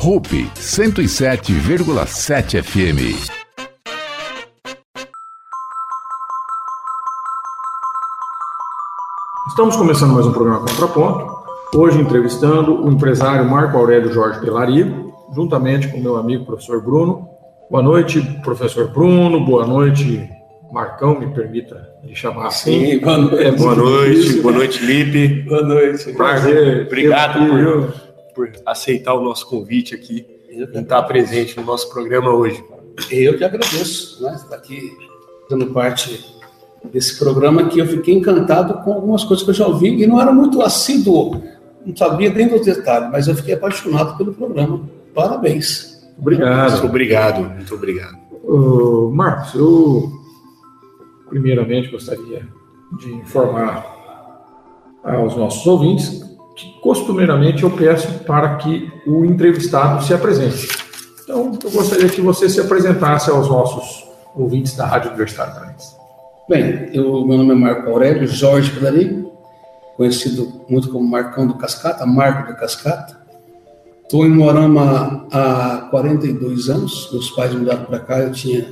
RUP 107,7 FM. Estamos começando mais um programa Contraponto. Hoje entrevistando o empresário Marco Aurélio Jorge Pelaria, juntamente com meu amigo professor Bruno. Boa noite, professor Bruno. Boa noite, Marcão, me permita lhe chamar assim. Sim, boa noite. É, boa noite, boa noite, Lipe. Boa noite. Prazer. Obrigado por, por aceitar o nosso convite aqui e estar presente no nosso programa hoje. Eu que agradeço, né? Estar aqui fazendo parte desse programa que eu fiquei encantado com algumas coisas que eu já ouvi e não era muito assíduo, não sabia nem dos detalhes, mas eu fiquei apaixonado pelo programa. Parabéns. Obrigado. Muito obrigado, muito obrigado. Uh, Marcos, eu primeiramente gostaria de informar aos nossos ouvintes que costumeiramente eu peço para que o entrevistado se apresente. Então, eu gostaria que você se apresentasse aos nossos ouvintes da Rádio Universitária. Bem, eu, meu nome é Marco Aurélio Jorge Pilari, conhecido muito como Marcão do Cascata, Marco do Cascata. Estou em Morama há 42 anos, meus pais mudaram para cá, eu tinha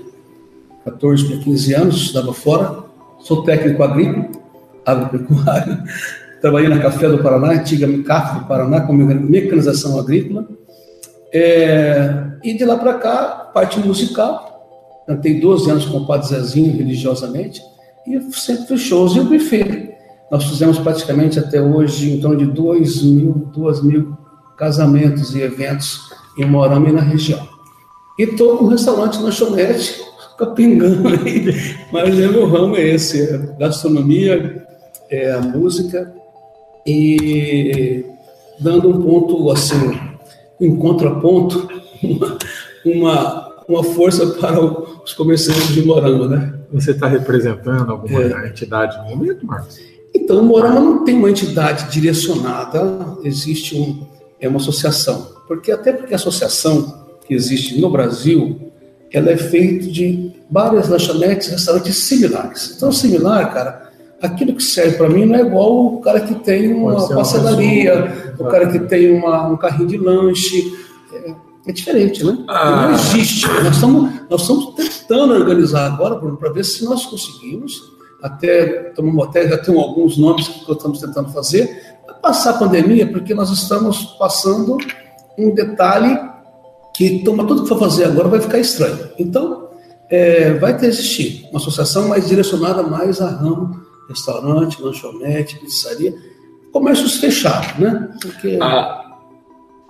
14 para 15 anos, estudava fora. Sou técnico agrícola, agropecuário. Trabalhei na Café do Paraná, antiga CAF do Paraná, com mecanização agrícola. É, e de lá para cá, parte musical. Cantei 12 anos com o Padre Zezinho, religiosamente, e sempre fui shows e o buffet. Nós fizemos praticamente até hoje em torno de 2 mil, 2 mil casamentos e eventos em Morama e na região. E estou com um restaurante lanchonete fica pingando aí, mas é meu ramo é esse, é gastronomia, é a música e dando um ponto assim, um contraponto, uma, uma, uma força para os comerciantes de Morama, né? Você está representando alguma é. entidade no momento, Marcos? Então, Morama não tem uma entidade direcionada, existe um, é uma associação. Porque até porque a associação que existe no Brasil, ela é feita de várias lanchonetes, restaurantes similares. Então, similar, cara, aquilo que serve para mim não é igual o cara que tem uma pastelaria, o cara que tem uma, um carrinho de lanche. É, é diferente, né? Ah. Não existe. Nós estamos, nós estamos tentando organizar agora, para ver se nós conseguimos. Até, até já tem alguns nomes que estamos tentando fazer, para passar a pandemia, porque nós estamos passando um detalhe que toma tudo que for fazer agora vai ficar estranho. Então, é, vai ter existir uma associação mais direcionada mais a ramo, restaurante, lanchonete, pizzaria, comércios fechados, né? Porque... A,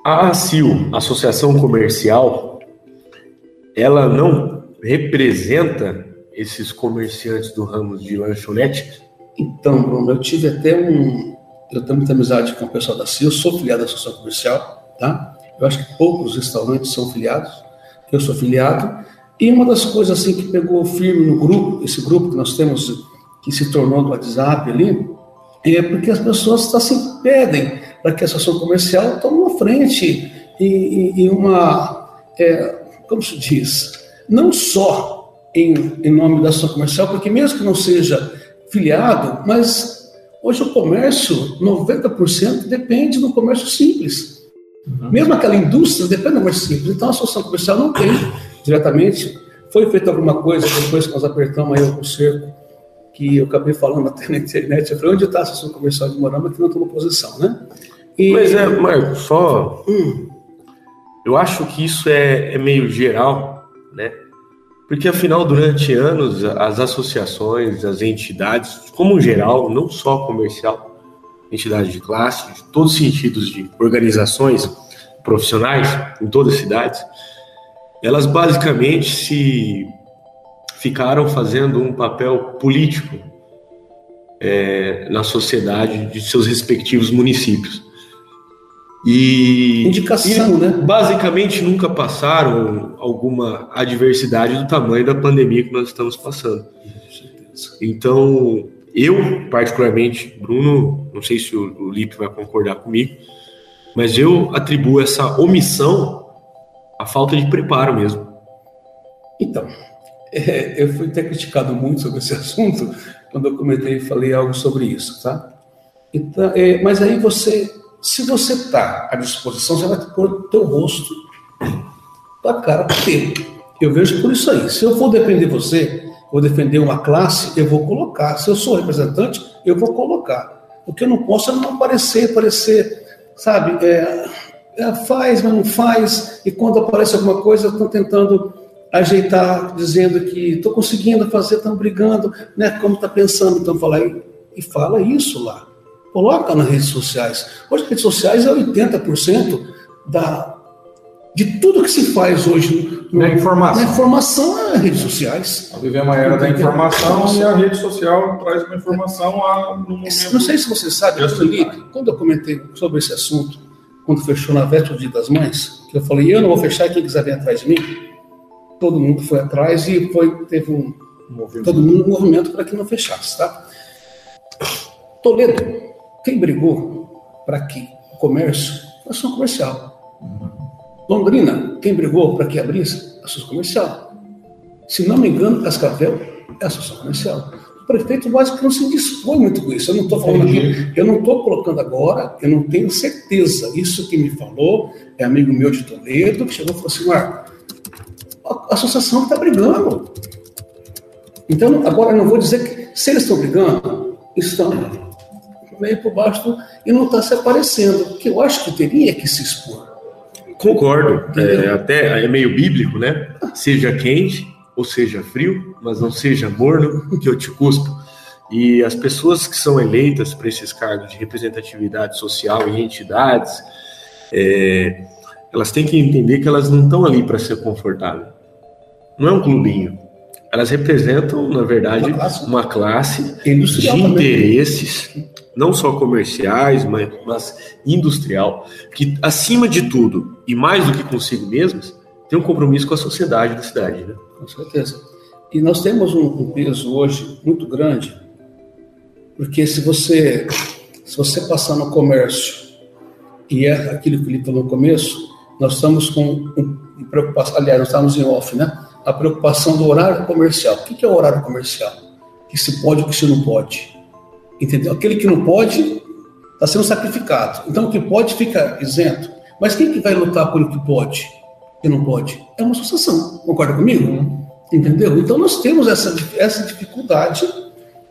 a ACIL, Associação Comercial, ela não representa esses comerciantes do ramo de lanchonete? Então, Bruno, eu tive até um. Eu tenho muita amizade com o pessoal da CIL, sou filiado da Associação Comercial, tá? Eu acho que poucos restaurantes são filiados. Eu sou filiado. E uma das coisas assim que pegou firme no grupo, esse grupo que nós temos, que se tornou do WhatsApp ali, é porque as pessoas assim, pedem para que a associação comercial tome uma frente e, e, e uma, é, como se diz, não só em, em nome da associação comercial, porque mesmo que não seja filiado, mas hoje o comércio, 90% depende do comércio simples. Uhum. Mesmo aquela indústria depende mais simples. Então a associação comercial não tem diretamente. Foi feita alguma coisa depois que nós apertamos aí o cerco, que eu acabei falando até na internet. Eu falei, onde está a associação comercial de Morama que não estou na posição, né? E... Mas é, Marco, só. Hum. Eu acho que isso é, é meio geral, né? Porque afinal, durante anos, as associações, as entidades, como geral, não só comercial, entidade de classe, de todos os sentidos de organizações profissionais em todas as cidades, elas basicamente se ficaram fazendo um papel político é, na sociedade de seus respectivos municípios. E, Indicação, e, né? Basicamente nunca passaram alguma adversidade do tamanho da pandemia que nós estamos passando. Então, eu, particularmente, Bruno, não sei se o, o Lipe vai concordar comigo, mas eu atribuo essa omissão à falta de preparo mesmo. Então, é, eu fui até criticado muito sobre esse assunto quando eu comentei e falei algo sobre isso, tá? Então, é, mas aí você, se você está à disposição, você vai pôr teu rosto tua cara ter. Eu vejo por isso aí. Se eu for defender você, vou defender uma classe, eu vou colocar. Se eu sou representante, eu vou colocar. O que eu não posso é não aparecer, aparecer, sabe? É, é, faz, mas não faz. E quando aparece alguma coisa, estão tentando ajeitar, dizendo que estou conseguindo fazer, estão brigando, né? Como está pensando, então fala aí e fala isso lá. Coloca nas redes sociais. Hoje as redes sociais é 80% da, de tudo que se faz hoje. No, na informação. Na informação é redes sociais. Nós vivemos uma era da informação e a rede social traz uma informação a, no momento... Não sei se você sabe, eu Felipe, quando eu comentei sobre esse assunto, quando fechou na véspera do Dia das Mães, que eu falei, eu não vou fechar, quem quiser vir atrás de mim, todo mundo foi atrás e foi, teve um, movimento. todo mundo um movimento para que não fechasse, tá? Toledo, quem brigou para que o comércio fosse ação comercial? Londrina, quem brigou para que abrisse? Associação comercial. Se não me engano, Cascavel é associação comercial prefeito que não se dispõe muito com isso. Eu não estou falando aqui, eu não estou colocando agora, eu não tenho certeza. Isso que me falou é amigo meu de Toledo, que chegou e falou assim, Marco, a associação está brigando. Então, agora não vou dizer que se eles estão brigando, estão meio por baixo e não está se aparecendo, que eu acho que teria que se expor. Concordo, é, até é meio bíblico, né? Seja quente ou seja frio, mas não seja morno, que eu te cuspo. E as pessoas que são eleitas para esses cargos de representatividade social em entidades, é, elas têm que entender que elas não estão ali para ser confortáveis. Não é um clubinho. Elas representam, na verdade, uma classe, uma classe de interesses, não só comerciais, mas, mas industrial, que acima de tudo e mais do que consigo mesmas, tem um compromisso com a sociedade da cidade, né? Com certeza. E nós temos um, um peso hoje muito grande, porque se você se você passar no comércio e é aquilo que ele falou no começo, nós estamos com um, preocupação, aliás, nós estamos em off, né? A preocupação do horário comercial. O que é o horário comercial? Que se pode e o que se não pode. Entendeu? Aquele que não pode está sendo sacrificado. Então, o que pode fica isento. Mas quem que vai lutar por o que pode? que não pode? É uma associação, concorda comigo? Uhum. Entendeu? Então nós temos essa, essa dificuldade,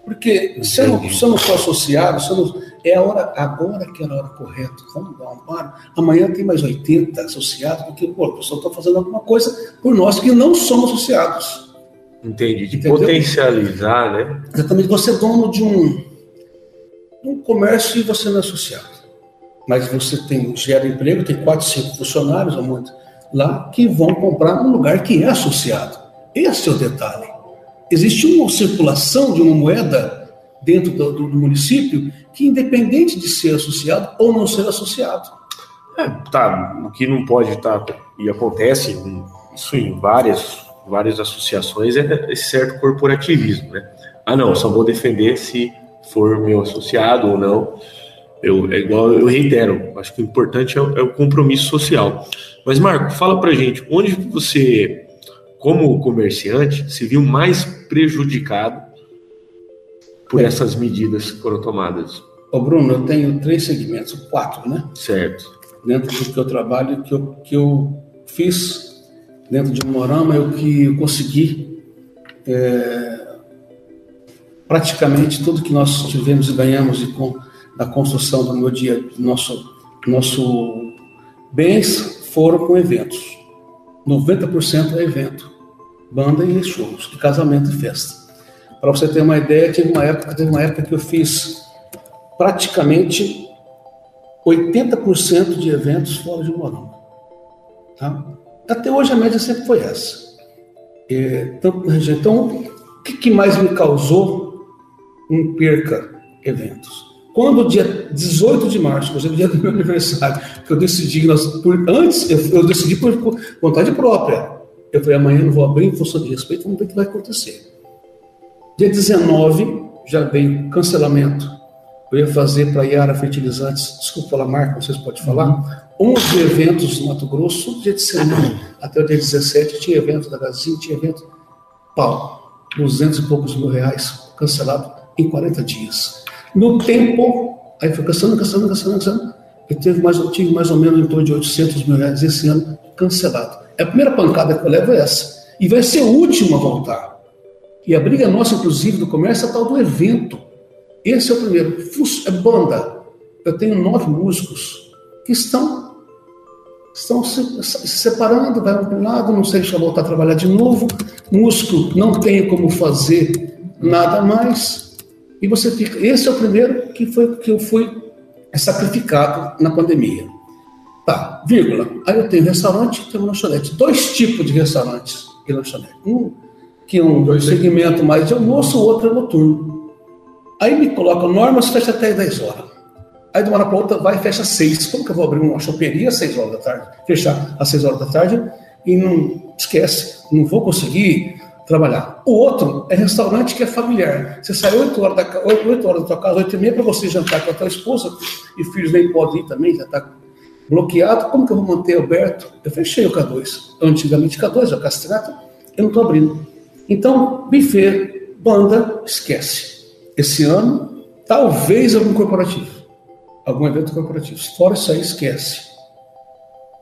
porque somos, somos só associados, somos, é a hora, agora que é a hora correta, vamos dar um paro. Amanhã tem mais 80 associados, porque pô, o pessoal está fazendo alguma coisa por nós que não somos associados. Entendi, de Entendeu? potencializar, né? Exatamente, você é dono de um, um comércio e você não é associado. Mas você tem, gera emprego, tem quatro, cinco funcionários ou muito lá que vão comprar num lugar que é associado. Esse é o detalhe. Existe uma circulação de uma moeda dentro do, do, município que, independente de ser associado ou não ser associado. É, tá, o que não pode estar, tá, e acontece isso em várias, várias associações, é esse certo corporativismo, né? Ah, não, só vou defender se for meu associado ou não. Eu, é igual eu reitero, acho que o importante é é o compromisso social. Mas, Marco, fala pra gente, onde você, como comerciante, se viu mais prejudicado por essas medidas que foram tomadas? Ô Bruno, eu tenho três segmentos, quatro, né? Certo. Dentro do que eu trabalho, que eu, que eu fiz dentro de Morama, é o que eu consegui é, praticamente tudo que nós tivemos e ganhamos e com a construção do meu dia, do nosso, nosso bens foram com eventos. 90% é evento, banda e shows, de casamento e festa. Para você ter uma ideia, teve uma época, teve uma época que eu fiz praticamente 80% de eventos fora de Morango. Tá? Até hoje a média sempre foi essa. É, região. Então, o que mais me causou um perca eventos? Quando dia 18 de março, inclusive o dia do meu aniversário, que eu decidi, nós, por, antes, eu, eu, decidi por vontade própria. Eu falei, amanhã não vou abrir em função de respeito, vamos ver o que vai acontecer. Dia 19, já veio cancelamento. Eu ia fazer para a Iara Fertilizantes, desculpa falar marca, não sei se pode falar, 11 eventos no Mato Grosso, dia de semana, até o dia 17, tinha evento da Gazin, tinha evento, pau, 200 e poucos mil reais, cancelado em 40 dias. No tempo, aí foi cancelando, cancelando, cancelando, cancelando. Eu tive mais, eu tive mais ou menos em torno de 800 mil reais esse ano cancelado. A primeira pancada que eu levo é essa. E vai ser o último a voltar. E a briga nossa, inclusive, do comércio é a tal do evento. Esse é o primeiro. É banda. Eu tenho nove músicos que estão, estão se, se separando, vai para um lado, não sei se vai voltar a trabalhar de novo. Músico não tem como fazer nada mais. E você fica. Esse é o primeiro que foi que eu fui sacrificado na pandemia. Tá, vírgula. Aí eu tenho restaurante e tenho lanchonete. Dois tipos de restaurantes e lanchonete. Um que é um Dois segmento mais de almoço, o outro é noturno. Aí me coloca normas, fecha até 10 horas. Aí de uma hora para outra vai e fecha às 6. Como que eu vou abrir uma choperia às 6 horas da tarde? Fechar às 6 horas da tarde e não esquece, não vou conseguir trabalhar. O outro é restaurante que é familiar. Você sai 8 horas da, 8, 8 horas da tua casa, 8 e meia para você jantar com a tua esposa e filhos nem podem ir também, já está bloqueado. Como que eu vou manter aberto? Eu fechei o K2. Antigamente K2, é o castrato, eu não estou abrindo. Então, buffet, banda, esquece. Esse ano, talvez algum corporativo. Algum evento corporativo. Fora isso aí, esquece.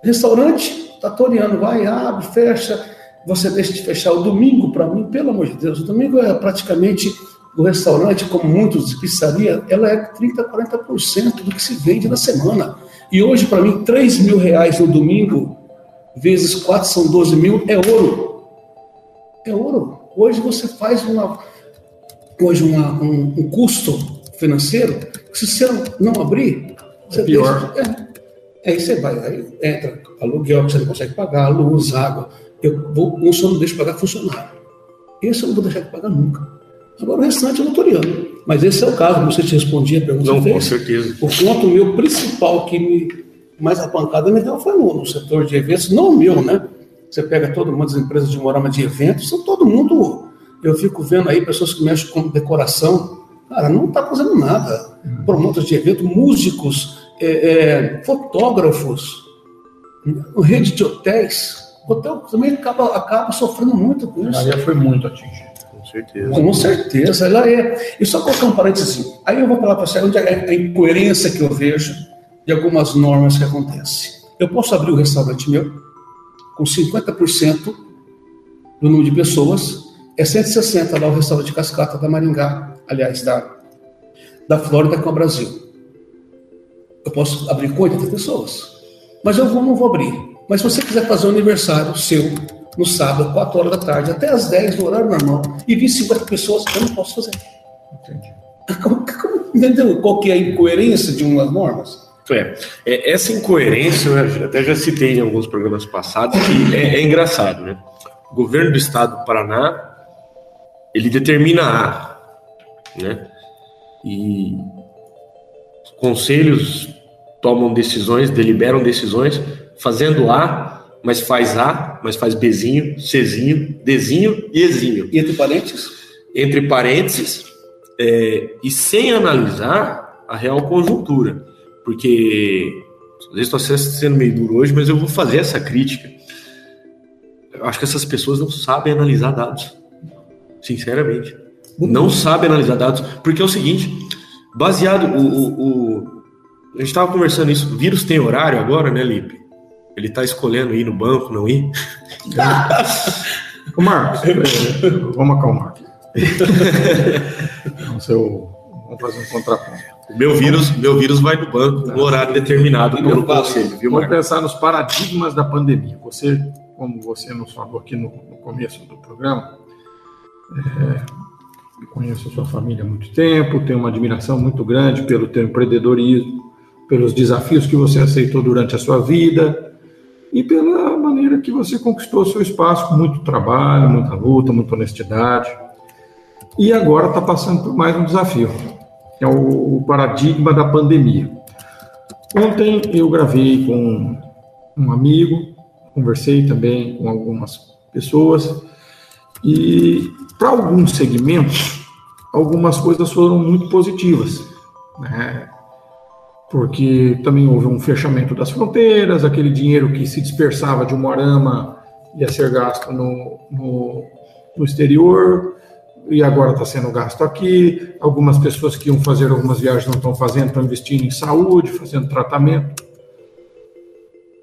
Restaurante, tá toreando, vai, abre, fecha. Você deixa de fechar o domingo, para mim, pelo amor de Deus. O domingo é praticamente o restaurante, como muitos de pizzaria, ela é 30%, 40% do que se vende na semana. E hoje, para mim, 3 mil reais no domingo, vezes 4 são 12 mil, é ouro é ouro. Hoje você faz uma, hoje uma, um, um, custo financeiro, se você não abrir, você é pior. Deixa, é, aí você vai, aí entra aluguel que você não consegue pagar, luz, água. Eu vou, um só não deixo pagar funcionário. Esse eu não vou deixar de pagar nunca. Agora o restante estou olhando. Mas esse é o caso, você te respondia a pergunta. Não, com certeza. O ponto meu principal que me mais a pancada me deu foi no, no setor de eventos, não o meu, né? Você pega todo mundo, as empresas de morama de eventos, são todo mundo. Eu fico vendo aí pessoas que mexem com decoração. Cara, não está fazendo nada. Promotores de evento, músicos, é, é, fotógrafos, rede de hotéis. O hotel também acaba, acaba sofrendo muito com isso. Maria foi muito atingida. Com certeza. Com certeza, ela é. E só colocar um parênteses. Aí eu vou falar para você onde é a incoerência que eu vejo de algumas normas que acontecem. Eu posso abrir o um restaurante meu, com 50% do número de pessoas, é 160 lá o restaurante Cascata da Maringá, aliás, da, da Flórida com o Brasil. Eu posso abrir com 80 pessoas, mas eu vou, não vou abrir. Mas se você quiser fazer um aniversário seu no sábado, 4 horas da tarde, até as 10 do horário normal, e vir 50 pessoas, eu não posso fazer. Entendi. Entendeu qual que é a incoerência de umas normas? É, é, essa incoerência, eu até já citei em alguns programas passados, que é, é engraçado, né? O governo do estado do Paraná, ele determina A, né? E conselhos tomam decisões, deliberam decisões, fazendo A, mas faz A, mas faz Bzinho, Czinho, Dzinho e Ezinho. E entre parênteses? Entre parênteses, é, e sem analisar a real conjuntura porque às vezes estou sendo meio duro hoje, mas eu vou fazer essa crítica. Eu acho que essas pessoas não sabem analisar dados, sinceramente. Não sabem analisar dados, porque é o seguinte: baseado o, o, o a gente estava conversando isso. O vírus tem horário agora, né, Lipe? Ele está escolhendo ir no banco, não ir? Ô Marcos, vamos acalmar. vamos, vamos fazer um contraponto. O meu vírus, meu vírus vai no banco no horário determinado pelo conselho, viu, Vamos pensar nos paradigmas da pandemia. Você, como você nos falou aqui no, no começo do programa, é, conheço a sua família há muito tempo, tenho uma admiração muito grande pelo teu empreendedorismo, pelos desafios que você aceitou durante a sua vida e pela maneira que você conquistou seu espaço com muito trabalho, muita luta, muita honestidade. E agora está passando por mais um desafio é o, paradigma da pandemia. Ontem eu gravei com um amigo, conversei também com algumas pessoas, e para alguns segmentos, algumas coisas foram muito positivas, né? Porque também houve um fechamento das fronteiras, aquele dinheiro que se dispersava de uma arama ia ser gasto no, no, no exterior, e agora está sendo gasto aqui. Algumas pessoas que iam fazer algumas viagens não estão fazendo, estão investindo em saúde, fazendo tratamento.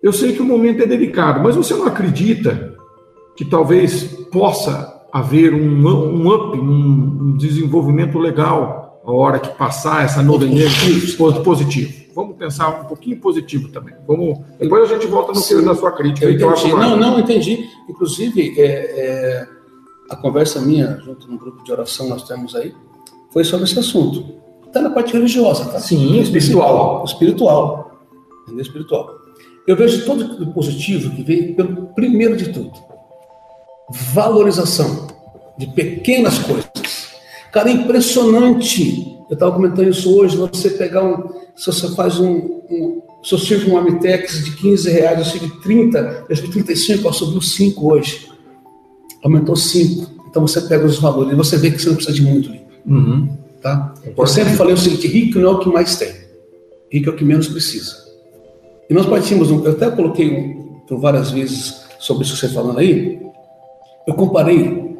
eu sei que o momento é delicado, mas você não acredita que talvez possa haver um, um up, um, um desenvolvimento legal a hora que passar essa nuvem positivo. positivo. Vamos pensar um pouquinho positivo também. Vamos, depois a gente volta no que da sua crítica. Eu entendi. Não, não, entendi. Inclusive, é, é, a conversa minha, junto no grupo de oração nós temos aí, foi sobre esse assunto. Está na parte religiosa, tá? Sim, espiritual. Espiritual. Entendeu? Espiritual. Eu vejo todo o positivo que vem pelo primeiro de tudo. Valorização de pequenas coisas. Cara, é impressionante. Eu estava comentando isso hoje. Você pegar um. Se você faz um. um se eu sirvo um Amitex de 15 reais, eu sirvo 30, eu sirvo 35, eu subiu 5 hoje. Aumentou 5. Então você pega os valores e você vê que você não precisa de muito. Uhum. Tá? Eu sempre falei o seguinte: rico não é o que mais tem, rico é o que menos precisa. E nós partimos, eu até coloquei por várias vezes sobre isso que você está falando aí, eu comparei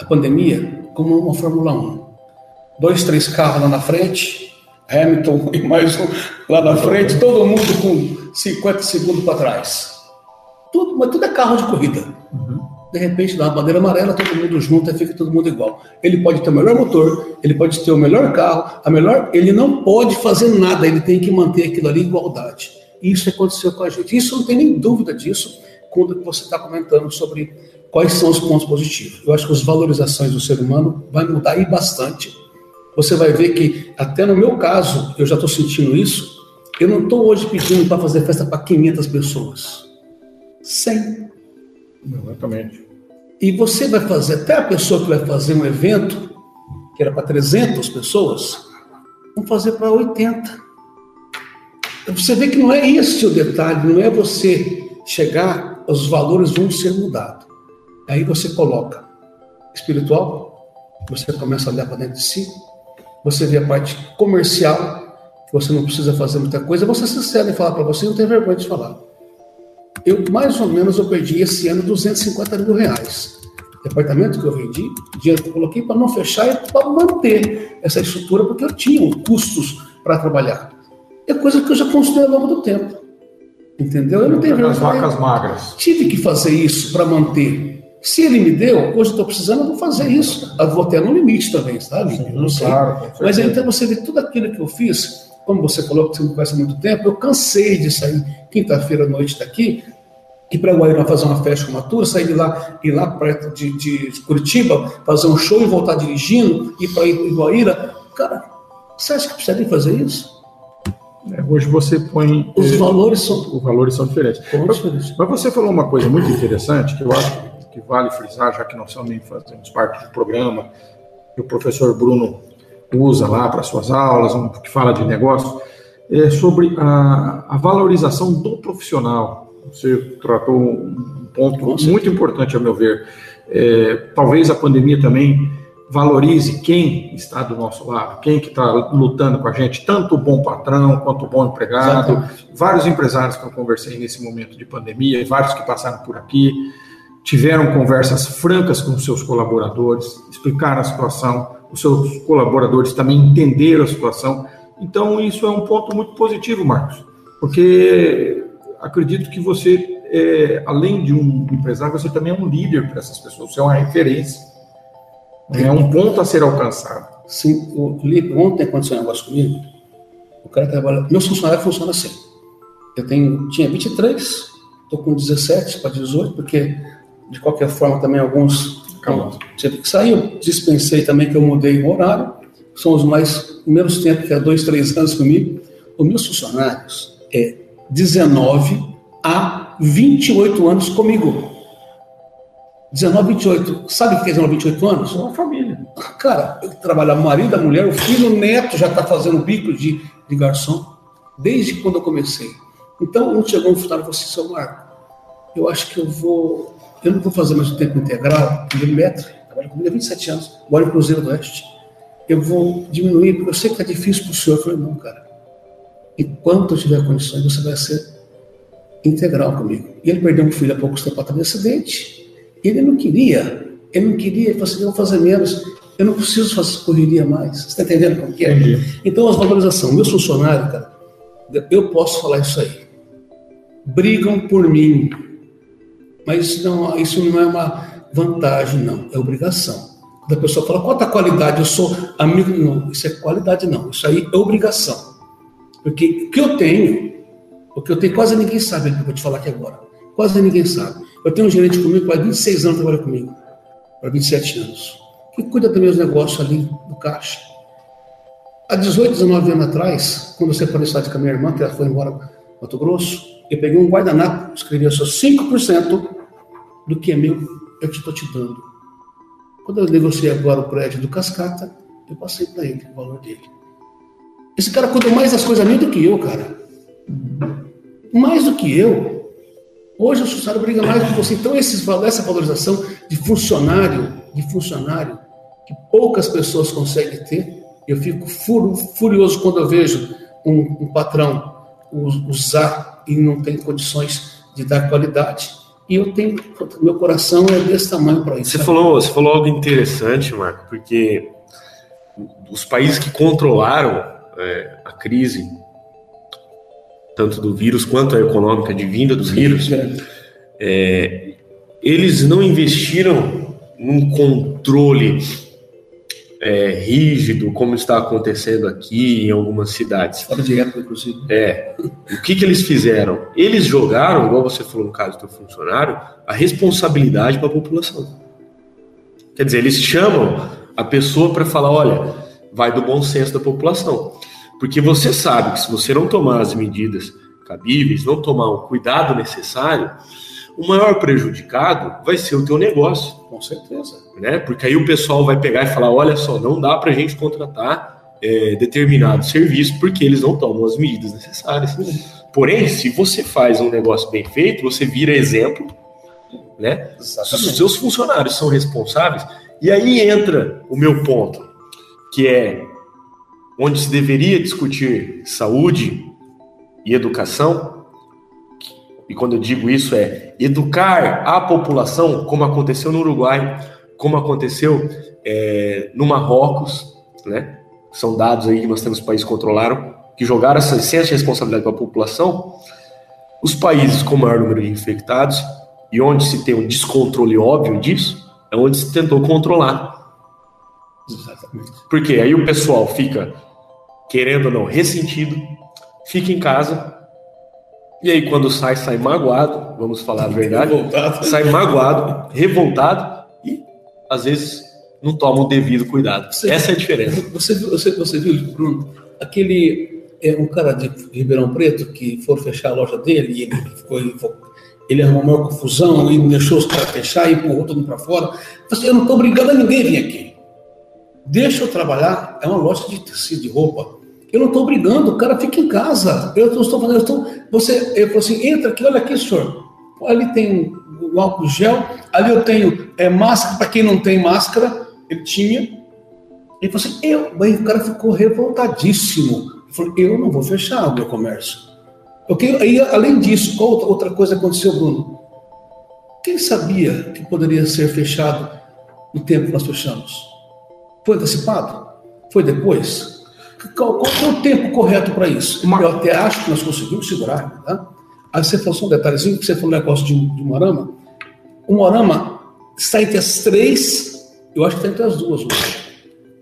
a pandemia como uma Fórmula 1. Dois, três carros lá na frente, Hamilton e mais um lá na frente, todo mundo com 50 segundos para trás. Tudo, mas tudo é carro de corrida. Uhum. De repente, dá uma bandeira amarela, todo mundo junto e fica todo mundo igual. Ele pode ter o melhor motor, ele pode ter o melhor carro, a melhor. Ele não pode fazer nada, ele tem que manter aquilo ali em igualdade. Isso aconteceu com a gente. Isso não tem nem dúvida disso quando você está comentando sobre quais são os pontos positivos. Eu acho que as valorizações do ser humano vai mudar aí bastante. Você vai ver que, até no meu caso, eu já estou sentindo isso. Eu não estou hoje pedindo para fazer festa para 500 pessoas. 100. Exatamente. E você vai fazer, até a pessoa que vai fazer um evento, que era para 300 pessoas, vão fazer para 80. Você vê que não é esse o detalhe, não é você chegar, os valores vão ser mudados. Aí você coloca espiritual, você começa a olhar para dentro de si, você vê a parte comercial, que você não precisa fazer muita coisa, você se sincero em falar para você, não tem vergonha de falar. Eu, mais ou menos, eu perdi esse ano 250 mil reais. departamento que eu vendi, dinheiro que eu coloquei para não fechar e para manter essa estrutura, porque eu tinha custos para trabalhar é coisa que eu já construí ao longo do tempo. Entendeu? Eu não tenho vergonha. vacas magras. Tive que fazer isso para manter. Se ele me deu, hoje estou precisando, eu vou fazer isso. Eu vou até no limite também, sabe? Sim, eu não sei. Claro, Mas então você vê tudo aquilo que eu fiz, como você falou que você não conhece há muito tempo, eu cansei de sair quinta-feira à noite daqui, ir para Guaíra fazer uma festa com uma tour, sair de lá, ir lá perto de, de Curitiba, fazer um show e voltar dirigindo, ir para Guaíra. Cara, você acha que precisaria fazer isso? É, hoje você põe. Os eh, valores são. Os valores são diferentes. Mas, mas, você falou uma coisa muito interessante que eu acho que vale frisar, já que nós também fazemos parte do programa, que o professor Bruno usa lá para suas aulas, um, que fala de negócio, é sobre a, a valorização do profissional. Você tratou um ponto muito importante, a meu ver. É, talvez a pandemia também valorize quem está do nosso lado, quem que está lutando com a gente, tanto o bom patrão quanto o bom empregado. Exatamente. Vários empresários que eu conversei nesse momento de pandemia, vários que passaram por aqui, tiveram conversas francas com seus colaboradores, explicaram a situação, os seus colaboradores também entenderam a situação. Então, isso é um ponto muito positivo, Marcos, porque acredito que você, é, além de um empresário, você também é um líder para essas pessoas, você é uma referência. É um ponto a ser alcançado. Sim, ontem aconteceu um negócio comigo. O cara trabalha. Meu funcionário funciona assim. Eu tenho, tinha 23, estou com 17 para 18, porque de qualquer forma também alguns Calma. tive que sair. Eu dispensei também que eu mudei o horário. São os mais menos tempo, que é dois, três anos comigo. Os meus funcionários é 19 a 28 anos comigo. 19, 28. Sabe o que é 19, 28 anos? Uma família. Cara, eu trabalho, o marido, a mulher, o filho, o neto já está fazendo bico de, de garçom desde quando eu comecei. Então, um chegou um funcionário e falou assim, seu Marco, eu acho que eu vou, eu não vou fazer mais o tempo integral, primeiro metro, trabalho comigo há 27 anos, moro em Cruzeiro do Oeste. Eu vou diminuir, porque eu sei que é difícil para o senhor. Eu falei, não, cara, enquanto eu tiver condições, você vai ser integral comigo. E ele perdeu um filho há poucos tempos atrás de acidente. Ele não queria, ele não queria, ele falou assim, eu vou fazer menos, eu não preciso fazer correria mais. Você está entendendo como que é? Entendi. Então, as valorizações, meu funcionário, cara, eu posso falar isso aí. brigam por mim. Mas não, isso não é uma vantagem, não, é obrigação. Quando a pessoa fala, qual a qualidade? Eu sou amigo. Não, isso é qualidade, não. Isso aí é obrigação. Porque o que eu tenho, o que eu tenho, quase ninguém sabe, eu vou te falar aqui agora. Quase ninguém sabe. Eu tenho um gerente comigo há 26 anos trabalha comigo, para 27 anos, que cuida dos meus negócios ali do caixa. Há 18, 19 anos atrás, quando eu separei cidade com a minha irmã, que ela foi embora para Mato Grosso, eu peguei um guardanapo, escrevi só 5% do que é meu, eu estou te dando. Quando eu negociei agora o prédio do Cascata, eu passei para ele o valor dele. Esse cara cuida mais das coisas minhas do que eu, cara. Mais do que eu. Hoje o funcionário briga mais com você. Então, esses, essa valorização de funcionário, de funcionário, que poucas pessoas conseguem ter, eu fico furioso quando eu vejo um, um patrão usar e não tem condições de dar qualidade. E eu tenho, meu coração é desse tamanho para isso. Você falou, você falou algo interessante, Marco, porque os países que controlaram é, a crise tanto do vírus quanto a econômica de vinda dos vírus, é, eles não investiram num controle é, rígido, como está acontecendo aqui em algumas cidades. Fora de época, inclusive. É. O que, que eles fizeram? Eles jogaram, igual você falou no caso do funcionário, a responsabilidade para a população. Quer dizer, eles chamam a pessoa para falar: olha, vai do bom senso da população. Porque você sabe que se você não tomar as medidas cabíveis, não tomar o cuidado necessário, o maior prejudicado vai ser o teu negócio. Com certeza. Né? Porque aí o pessoal vai pegar e falar, olha só, não dá para a gente contratar é, determinado serviço porque eles não tomam as medidas necessárias. Porém, se você faz um negócio bem feito, você vira exemplo, né? Exatamente. Os seus funcionários são responsáveis. E aí entra o meu ponto, que é onde se deveria discutir saúde e educação, e quando eu digo isso é educar a população, como aconteceu no Uruguai, como aconteceu é, no Marrocos, né? São dados aí que nós temos países que controlaram, que jogaram essa senso de responsabilidade para a população. Os países com maior número de infectados e onde se tem um descontrole óbvio disso, é onde se tentou controlar. Exatamente. Porque aí o pessoal fica querendo ou não, ressentido, fica em casa. E aí, quando sai, sai magoado, vamos falar a verdade. revoltado. Sai magoado, revoltado e, às vezes, não toma o devido cuidado. Você, Essa é a diferença. Você, você, você viu, Bruno, aquele. É, um cara de Ribeirão Preto que for fechar a loja dele e ele ficou. Ele arrumou uma maior confusão e deixou os caras fechar e empurrou todo mundo para fora. Eu não estou obrigando a ninguém a vir aqui. Deixa eu trabalhar. É uma loja de tecido de roupa. Eu não estou brigando, o cara fica em casa. Eu estou fazendo. Eu estou, você, eu falo assim, entra aqui, olha aqui, senhor. Ali tem o álcool gel, ali eu tenho é, máscara para quem não tem máscara. Ele tinha. Ele falou assim, eu, o cara ficou revoltadíssimo. Ele falou, eu não vou fechar o meu comércio. Porque aí, além disso, qual outra coisa aconteceu, Bruno? Quem sabia que poderia ser fechado no tempo que nós fechamos? Foi antecipado? Foi depois? Qual, qual é o tempo correto para isso? Uma... Eu até acho que nós conseguimos segurar. Tá? Aí você falou só um detalhezinho, que você falou um negócio de, de Morama. O Morama está entre as três, eu acho que está entre as duas hoje.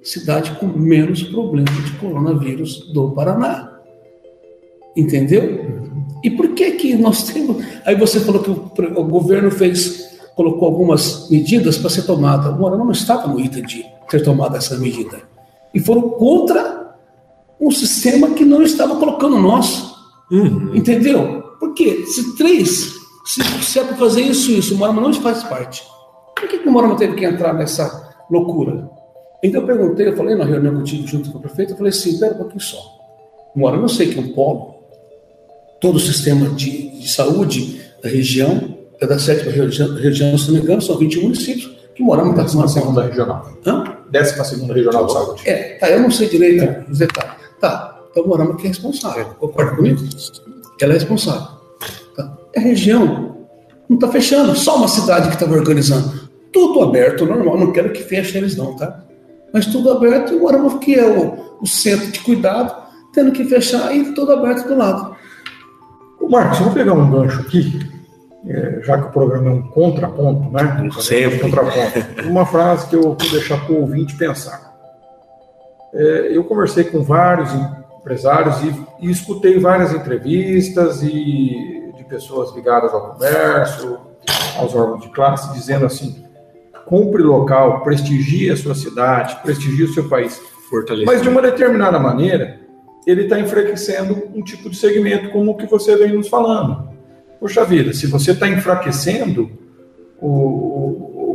Cidade com menos problema de coronavírus do Paraná. Entendeu? E por que que nós temos. Aí você falou que o, o governo fez, colocou algumas medidas para ser tomada. O Morama não estava no item de ter tomado essa medida. E foram contra um sistema que não estava colocando nós. Uhum. Entendeu? Porque se três, se, se é para fazer isso isso, o Morama não faz parte. Por que, que o Morama teve que entrar nessa loucura? Então eu perguntei, eu falei na reunião contigo junto com o prefeito, eu falei assim, espera um pouquinho só. Morama eu sei que é um polo, todo o sistema de, de saúde da região, é da sétima região, região, se não me engano, são 21 municípios, que Morama está com uma segunda regional. Hã? Décima segunda regional de saúde. É, tá, eu não sei direito é. os detalhes. Tá, então Morama que é responsável. Concorda comigo? Ela é responsável. Tá. A região não está fechando, só uma cidade que estava organizando. Tudo aberto, normal. Não quero que feche eles, não, tá? Mas tudo aberto e Morama, que é o, o centro de cuidado, tendo que fechar e tudo aberto do lado. O Marcos, vou pegar um gancho aqui, é, já que o programa é um contraponto, né? Sempre. Um contraponto. Uma frase que eu vou deixar para o ouvinte pensar. É, eu conversei com vários empresários e, e, escutei várias entrevistas e de pessoas ligadas ao comércio, aos órgãos de classe, dizendo assim: compre local, prestigie a sua cidade, prestigie o seu país. Mas de uma determinada maneira, ele está enfraquecendo um tipo de segmento como o que você vem nos falando. Poxa vida, se você está enfraquecendo o,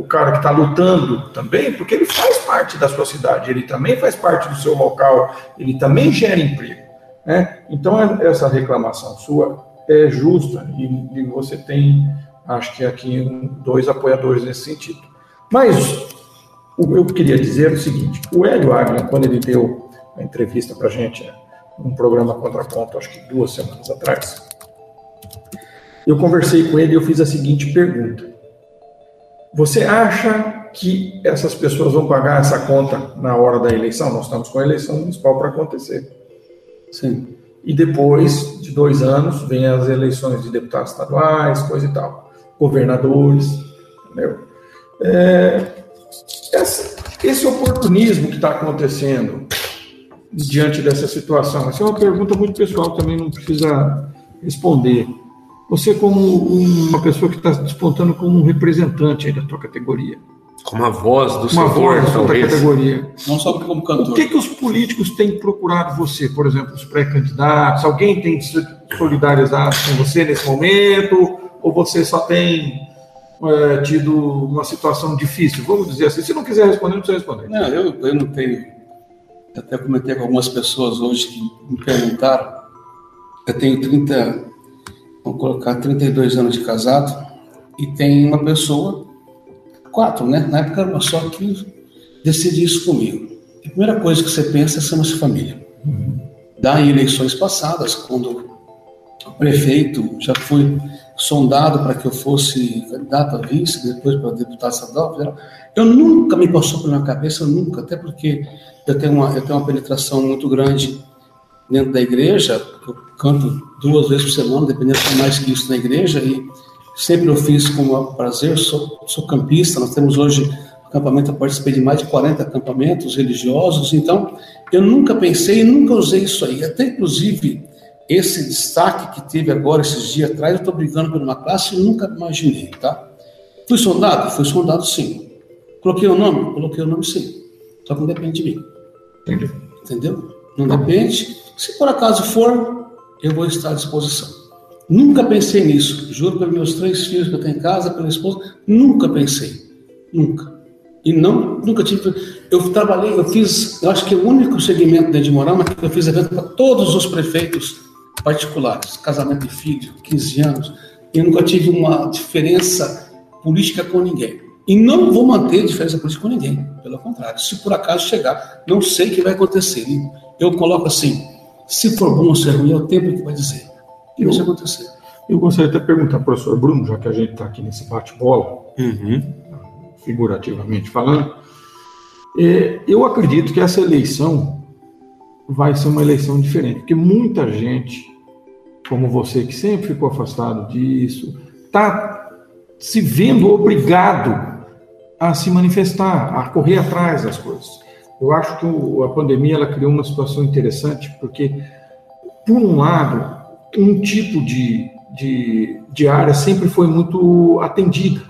cara que está lutando também, porque ele faz parte da sua cidade, ele também faz parte do seu local, ele também gera emprego. Né? Então, é, essa reclamação sua é justa e, e você tem, acho que aqui, dois apoiadores nesse sentido. Mas eu queria dizer é o seguinte: o Hélio Agner, quando ele deu a entrevista para a gente, num programa Contraponto, acho que duas semanas atrás, eu conversei com ele e eu fiz a seguinte pergunta: Você acha que essas pessoas vão pagar essa conta na hora da eleição? Nós estamos com a eleição municipal para acontecer. Sim. E depois de dois anos, vem as eleições de deputados estaduais, coisa e tal, governadores, entendeu? É, esse oportunismo que está acontecendo diante dessa situação, essa é uma pergunta muito pessoal, também não precisa responder. Você, como uma pessoa que está despontando como um representante da tua categoria. Como a voz do Uma voz da tua categoria. Não só como cantor. O que, que os políticos têm procurado você? Por exemplo, os pré-candidatos? Alguém tem se solidarizado com você nesse momento? Ou você só tem é, tido uma situação difícil? Vamos dizer assim. Se não quiser responder, não precisa responder. Não, eu, eu não tenho. Até comentei com algumas pessoas hoje que me perguntaram. Eu tenho 30, vamos colocar 32 anos de casado, e tem uma pessoa, quatro, né? Na época era uma só que decide isso comigo. A primeira coisa que você pensa é ser nossa família. Uhum. Da em eleições passadas, quando o prefeito já foi sondado para que eu fosse candidato a vice, depois para deputado estadual, eu nunca me passou pela minha cabeça, nunca, até porque eu tenho uma, eu tenho uma penetração muito grande dentro da igreja, eu canto duas vezes por semana, dependendo de mais que isso na igreja, e sempre eu fiz com prazer, sou, sou campista, nós temos hoje acampamento, eu participei de mais de 40 acampamentos religiosos, então eu nunca pensei e nunca usei isso aí, até inclusive esse destaque que teve agora esses dias atrás, eu estou brigando por uma classe e nunca imaginei, tá? Fui sondado? Fui sondado sim. Coloquei o nome? Coloquei o nome sim. Só que não depende de mim. Entendeu? Entendeu? Não depende. Se por acaso for, eu vou estar à disposição. Nunca pensei nisso. Juro pelos meus três filhos que eu tenho em casa, pela esposa, nunca pensei. Nunca. E não, nunca tive. Eu trabalhei, eu fiz, eu acho que o único segmento dentro de Morama que eu fiz evento para todos os prefeitos particulares, casamento de filho, 15 anos. Eu nunca tive uma diferença política com ninguém. E não vou manter diferença política com ninguém. Pelo contrário, se por acaso chegar, não sei o que vai acontecer. Eu coloco assim, se for bom ou se é ruim, é o tempo que vai dizer. E isso acontecer. Eu gostaria de perguntar, professor Bruno, já que a gente está aqui nesse bate-bola, uhum. figurativamente falando, é, eu acredito que essa eleição vai ser uma eleição diferente, porque muita gente, como você que sempre ficou afastado disso, está se vendo obrigado a se manifestar, a correr atrás das coisas. Eu acho que a pandemia ela criou uma situação interessante, porque, por um lado, um tipo de, de, de área sempre foi muito atendida.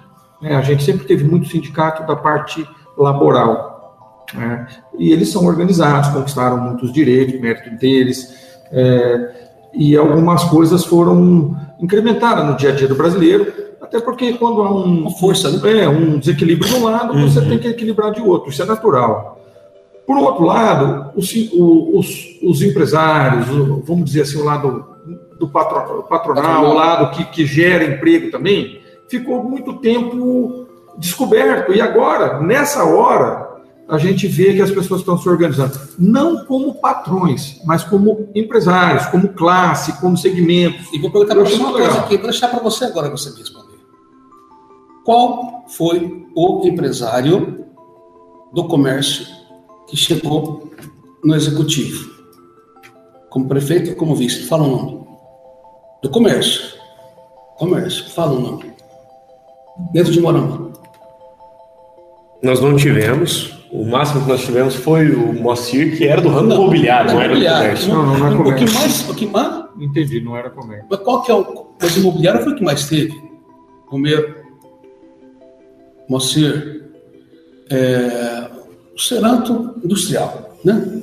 Né? A gente sempre teve muito sindicato da parte laboral. Né? E eles são organizados, conquistaram muitos direitos, mérito deles, é, e algumas coisas foram incrementadas no dia a dia do brasileiro, até porque quando há um, força, né? é, um desequilíbrio de um lado, uhum. você tem que equilibrar de outro, isso é natural. Por outro lado, os, os, os empresários, vamos dizer assim, o lado do patronal, patronal, o lado que, que gera emprego também, ficou muito tempo descoberto. E agora, nessa hora, a gente vê que as pessoas estão se organizando, não como patrões, mas como empresários, como classe, como segmentos. E vou perguntar para você uma coisa aqui, vou deixar para você agora você me responder. Qual foi o empresário do comércio que chegou no executivo? Como prefeito ou como vice? Fala o nome. Do comércio. Comércio. Fala o nome. Dentro de Morama. Nós não tivemos. O máximo que nós tivemos foi o Moacir, que era do ramo imobiliário, não, era do comércio. Não, não, não é comércio. O que mais. O que mais Entendi, não era comércio. mas qual que é o. Mas imobiliário foi o que mais teve? Romero. Moacir. É, o Seranto Industrial, né?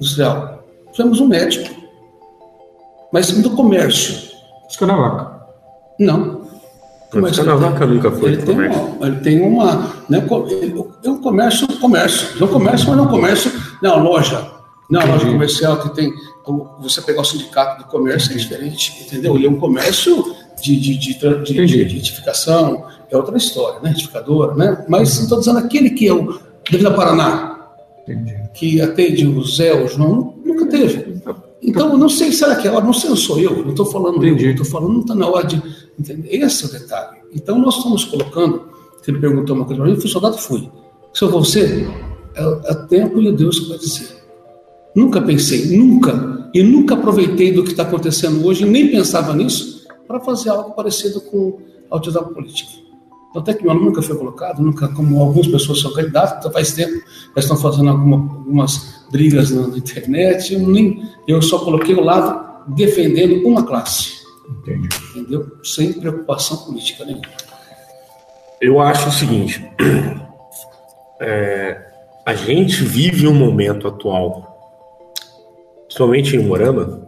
Industrial. Tivemos um médico. Mas do comércio. Escanavaca. Não. Mas a vaca nunca foi ele tem, comércio. uma, ele tem uma. Né, é um comércio, comércio. É um comércio, mas não é um comércio. Não, loja. Não, loja comercial que tem. Você pegar o sindicato do comércio é diferente, entendeu? Ele é um comércio de, de, de, de, Entendi. de, de edificação, é outra história, né? Edificadora, né? Mas estou dizendo aquele que é o da Vila Paraná, Entendi. que atende o Zé, o João, nunca teve. Então, eu não sei, será que é hora? Não sei, não sou eu, não estou falando Entendi. eu, estou falando, não está na hora de. Entender? Esse é o detalhe. Então, nós estamos colocando, você me perguntou uma coisa para mim, eu fui soldado, fui. Se eu vou ser, é, é tempo e Deus que vai dizer. Nunca pensei, nunca, e nunca aproveitei do que está acontecendo hoje, nem pensava nisso, para fazer algo parecido com a atividade política. Até que meu nome nunca foi colocado, nunca, como algumas pessoas são candidatas, faz tempo, já estão fazendo alguma- algumas brigas na, na internet, eu, nem, eu só coloquei o lado defendendo uma classe, Entendi. entendeu? Sem preocupação política nenhuma. Eu acho o seguinte: é, a gente vive um momento atual, principalmente em Morama,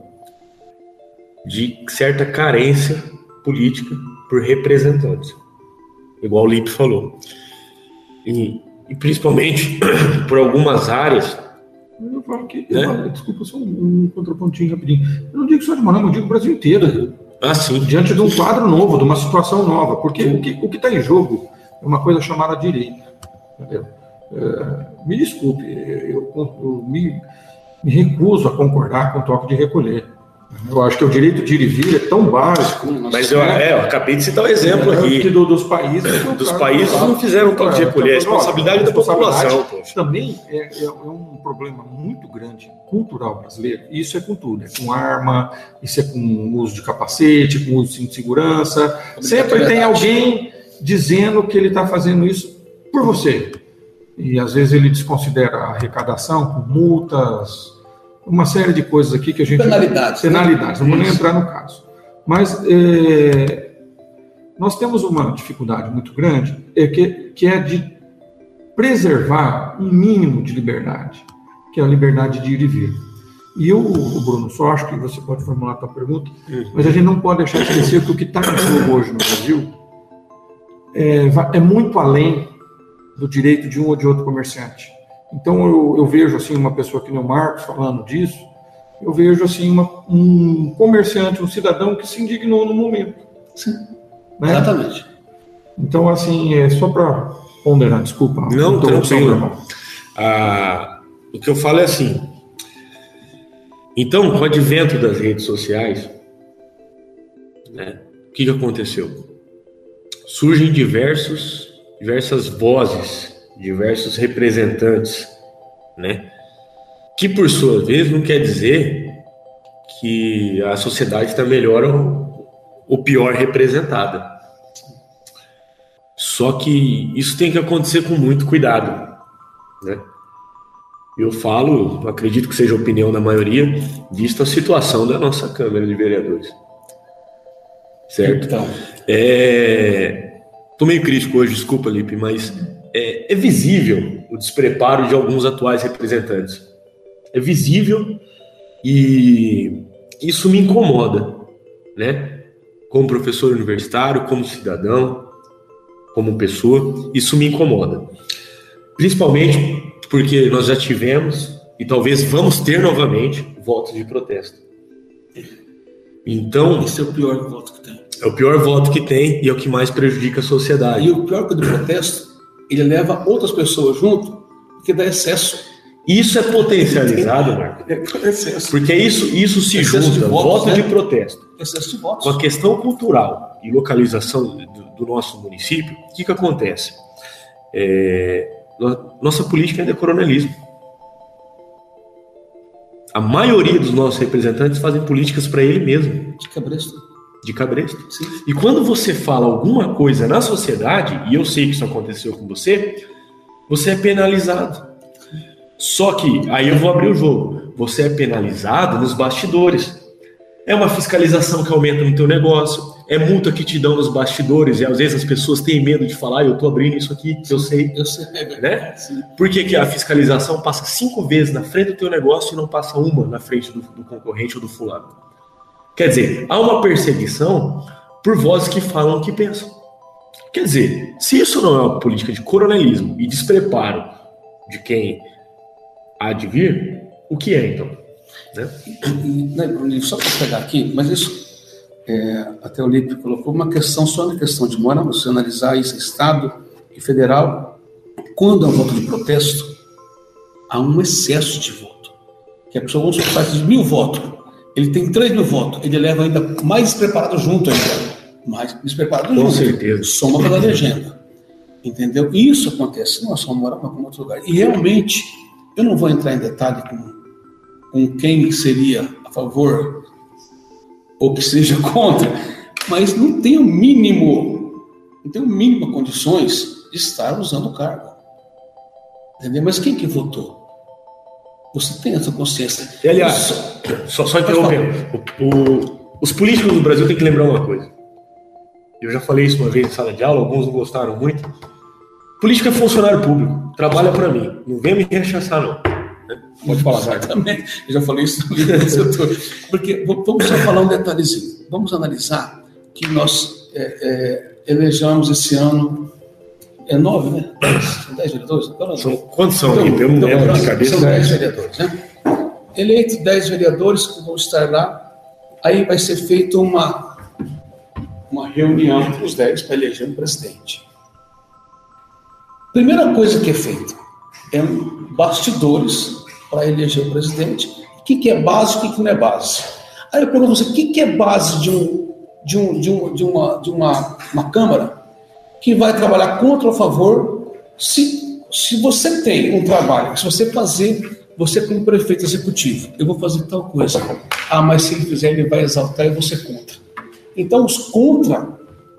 de certa carência política por representantes, igual o Lipe falou. E, e principalmente por algumas áreas. Eu falo que. Né? eu desculpa, só um, contrapontinho rapidinho. Eu não digo só de Morama, eu digo o Brasil inteiro. Assim, Diante de um quadro novo, de uma situação nova. Porque o que o está em jogo é uma coisa chamada direito. Entendeu? É, me desculpe, eu, eu me, me recuso a concordar com o toque de recolher. Eu acho que o direito de ir e vir é tão básico. mas eu, é, eu acabei de citar um exemplo É, aqui. do- dos países. o Dos países não fizeram toque de É, recolher, é então, responsabilidade da população. Também é, é- é um problema muito grande cultural brasileiro. Isso é com tudo, é com arma, isso é com uso de capacete, com uso de cinto de segurança. Sempre tem alguém dizendo que ele está fazendo isso por você. E às vezes ele desconsidera a arrecadação com multas, uma série de coisas aqui que a gente. Penalidades, né? Penalidades, não vou nem entrar no caso. Mas é, nós temos uma dificuldade muito grande, é que, que é de preservar um mínimo de liberdade, que é a liberdade de ir e vir. E eu, o Bruno, só acho que você pode formular a tua pergunta, mas a gente não pode deixar de esquecer que o que está em jogo hoje no Brasil é, é muito além do direito de um ou de outro comerciante. Então eu, eu vejo assim uma pessoa que nem o Marcos falando disso, eu vejo assim uma- um comerciante, um cidadão que se indignou no momento. Sim. né? Exatamente. Então assim é só para ponderar, desculpa. Não, tranquilo. Ah, o que eu falo é assim. Então, com o advento das redes sociais, né, o que, que aconteceu? Surgem diversos, diversas vozes, diversos representantes, né, que por sua vez não quer dizer que a sociedade está melhor ou, ou pior representada. Só que isso tem que acontecer com muito cuidado, né? Eu falo, acredito que seja a opinião da maioria, visto a situação da nossa Câmara de Vereadores. Certo? Então, É... Tô meio crítico hoje, desculpa, Lipe, mas é, é visível o despreparo de alguns atuais representantes. É visível e isso me incomoda, né? Como professor universitário, como cidadão, como pessoa, isso me incomoda. Principalmente porque nós já tivemos e talvez vamos ter novamente votos de protesto. Então, esse é o pior voto que tem. é o pior voto que tem e é o que mais prejudica a sociedade. E o pior que o do protesto, ele leva outras pessoas junto, porque dá excesso. Isso é potencializado, Marco, É excesso. porque isso, isso se Excesso de junta, votos, voto né? de protesto, Excesso de votos. com a questão cultural e localização do, do nosso município, o que, que acontece? É, no- nossa política ainda é coronelismo. A maioria dos nossos representantes fazem políticas para ele mesmo. De cabresto. De cabresto. E quando você fala alguma coisa na sociedade, e eu sei que isso aconteceu com você, você é penalizado. Só que, aí eu vou abrir o jogo, você é penalizado nos bastidores. É uma fiscalização que aumenta no teu negócio, é multa que te dão nos bastidores, e às vezes as pessoas têm medo de falar, eu tô abrindo isso aqui, eu sei. Eu sei, né? Por que, que a fiscalização passa cinco vezes na frente do teu negócio e não passa uma na frente do, do concorrente ou do fulano? Quer dizer, há uma perseguição por vozes que falam o que pensam. Quer dizer, se isso não é uma política de coronelismo e despreparo de quem há de vir, o que é então? Né? E, só para pegar aqui, mas isso é, até o Lipe colocou uma questão só na questão de moral, você analisar isso Estado e federal, quando é um voto de protesto, há um excesso de voto. Que a pessoa, vamos faz mil votos, ele tem três mil votos, ele leva ainda mais despreparado junto ainda. Mais despreparado junto. Com certeza. Soma pela legenda. Entendeu? E isso acontece não é só mas com outro lugar. E realmente, eu não vou entrar em detalhe com, com quem seria a favor ou que seja contra, mas não tem o mínimo, não tem o mínimo condições de estar usando o cargo. Entendeu? Mas quem que votou? Você tem essa consciência. E, aliás, só, só interrompendo, os políticos do Brasil têm que lembrar uma coisa. Eu já falei isso uma vez em sala de aula, alguns não gostaram muito. Política é funcionário público, trabalha para mim. Não vem me rechaçar, não. Pode falar, Exatamente. Eu já falei isso no setor. Porque vamos só falar um detalhezinho. Vamos analisar que nós é, é, elejamos esse ano. É nove, né? São dez vereadores? São, quantos são? Então, eu não lembro de cabeça. São dez vereadores, né? Eleitos dez vereadores que vão estar lá. Aí vai ser feita uma, uma reunião entre os dez para eleger um presidente. Primeira coisa que é feita é um bastidores para eleger o presidente. O que, que é base e o que, que não é base? Aí eu pergunto você, o que, que é base de, um, de, um, de, um, de, uma, de uma, uma Câmara que vai trabalhar contra ou a favor se, se você tem um trabalho, se você fazer, você como prefeito executivo, eu vou fazer tal coisa. Ah, mas se ele fizer, ele vai exaltar e você contra. Então, os contra,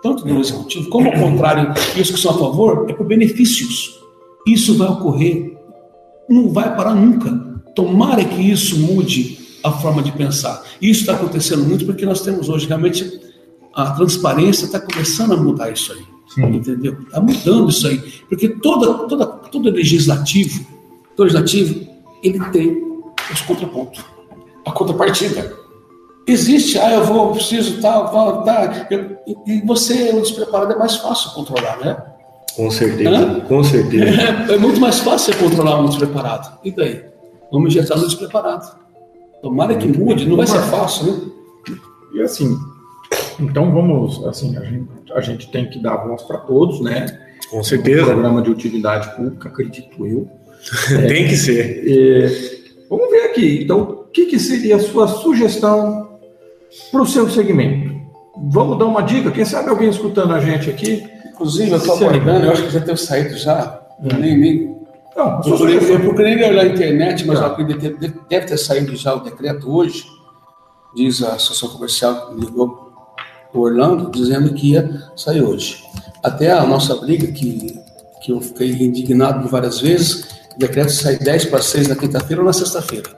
tanto do executivo como ao contrário, e os que são a favor, é por benefícios. Isso vai ocorrer não vai parar nunca. Tomara que isso mude a forma de pensar. Isso está acontecendo muito porque nós temos hoje realmente a transparência está começando a mudar isso aí. Sim. Entendeu? Está mudando isso aí. Porque toda, toda, todo legislativo, todo legislativo, ele tem os contrapontos. A contrapartida. Existe, ah, eu vou, preciso, tal, tal, tal. E você, o despreparado, é mais fácil controlar, né? Com certeza, Hã? com certeza. É, é, muito mais fácil você controlar um despreparado. E daí? Vamos injetar no despreparado. Tomara que mude, não vai ser fácil, né? E assim, então vamos, assim, a gente, a gente tem que dar voz para todos, né? Com certeza. Um programa de utilidade pública, acredito eu. tem é, que ser. É, vamos ver aqui, então, o que, que seria a sua sugestão para o seu segmento? Vamos dar uma dica, quem sabe alguém escutando a gente aqui Inclusive, eu estou aguardando, eu acho que já tenho saído já. Eu nem, nem... Não, eu, procurei, eu procurei olhar na internet, mas tá. deve, deve ter saído já o decreto hoje. Diz a Associação Comercial que ligou o Orlando, dizendo que ia sair hoje. Até a nossa briga, que, que eu fiquei indignado várias vezes, o decreto sai 10 para 6 na quinta-feira ou na sexta-feira.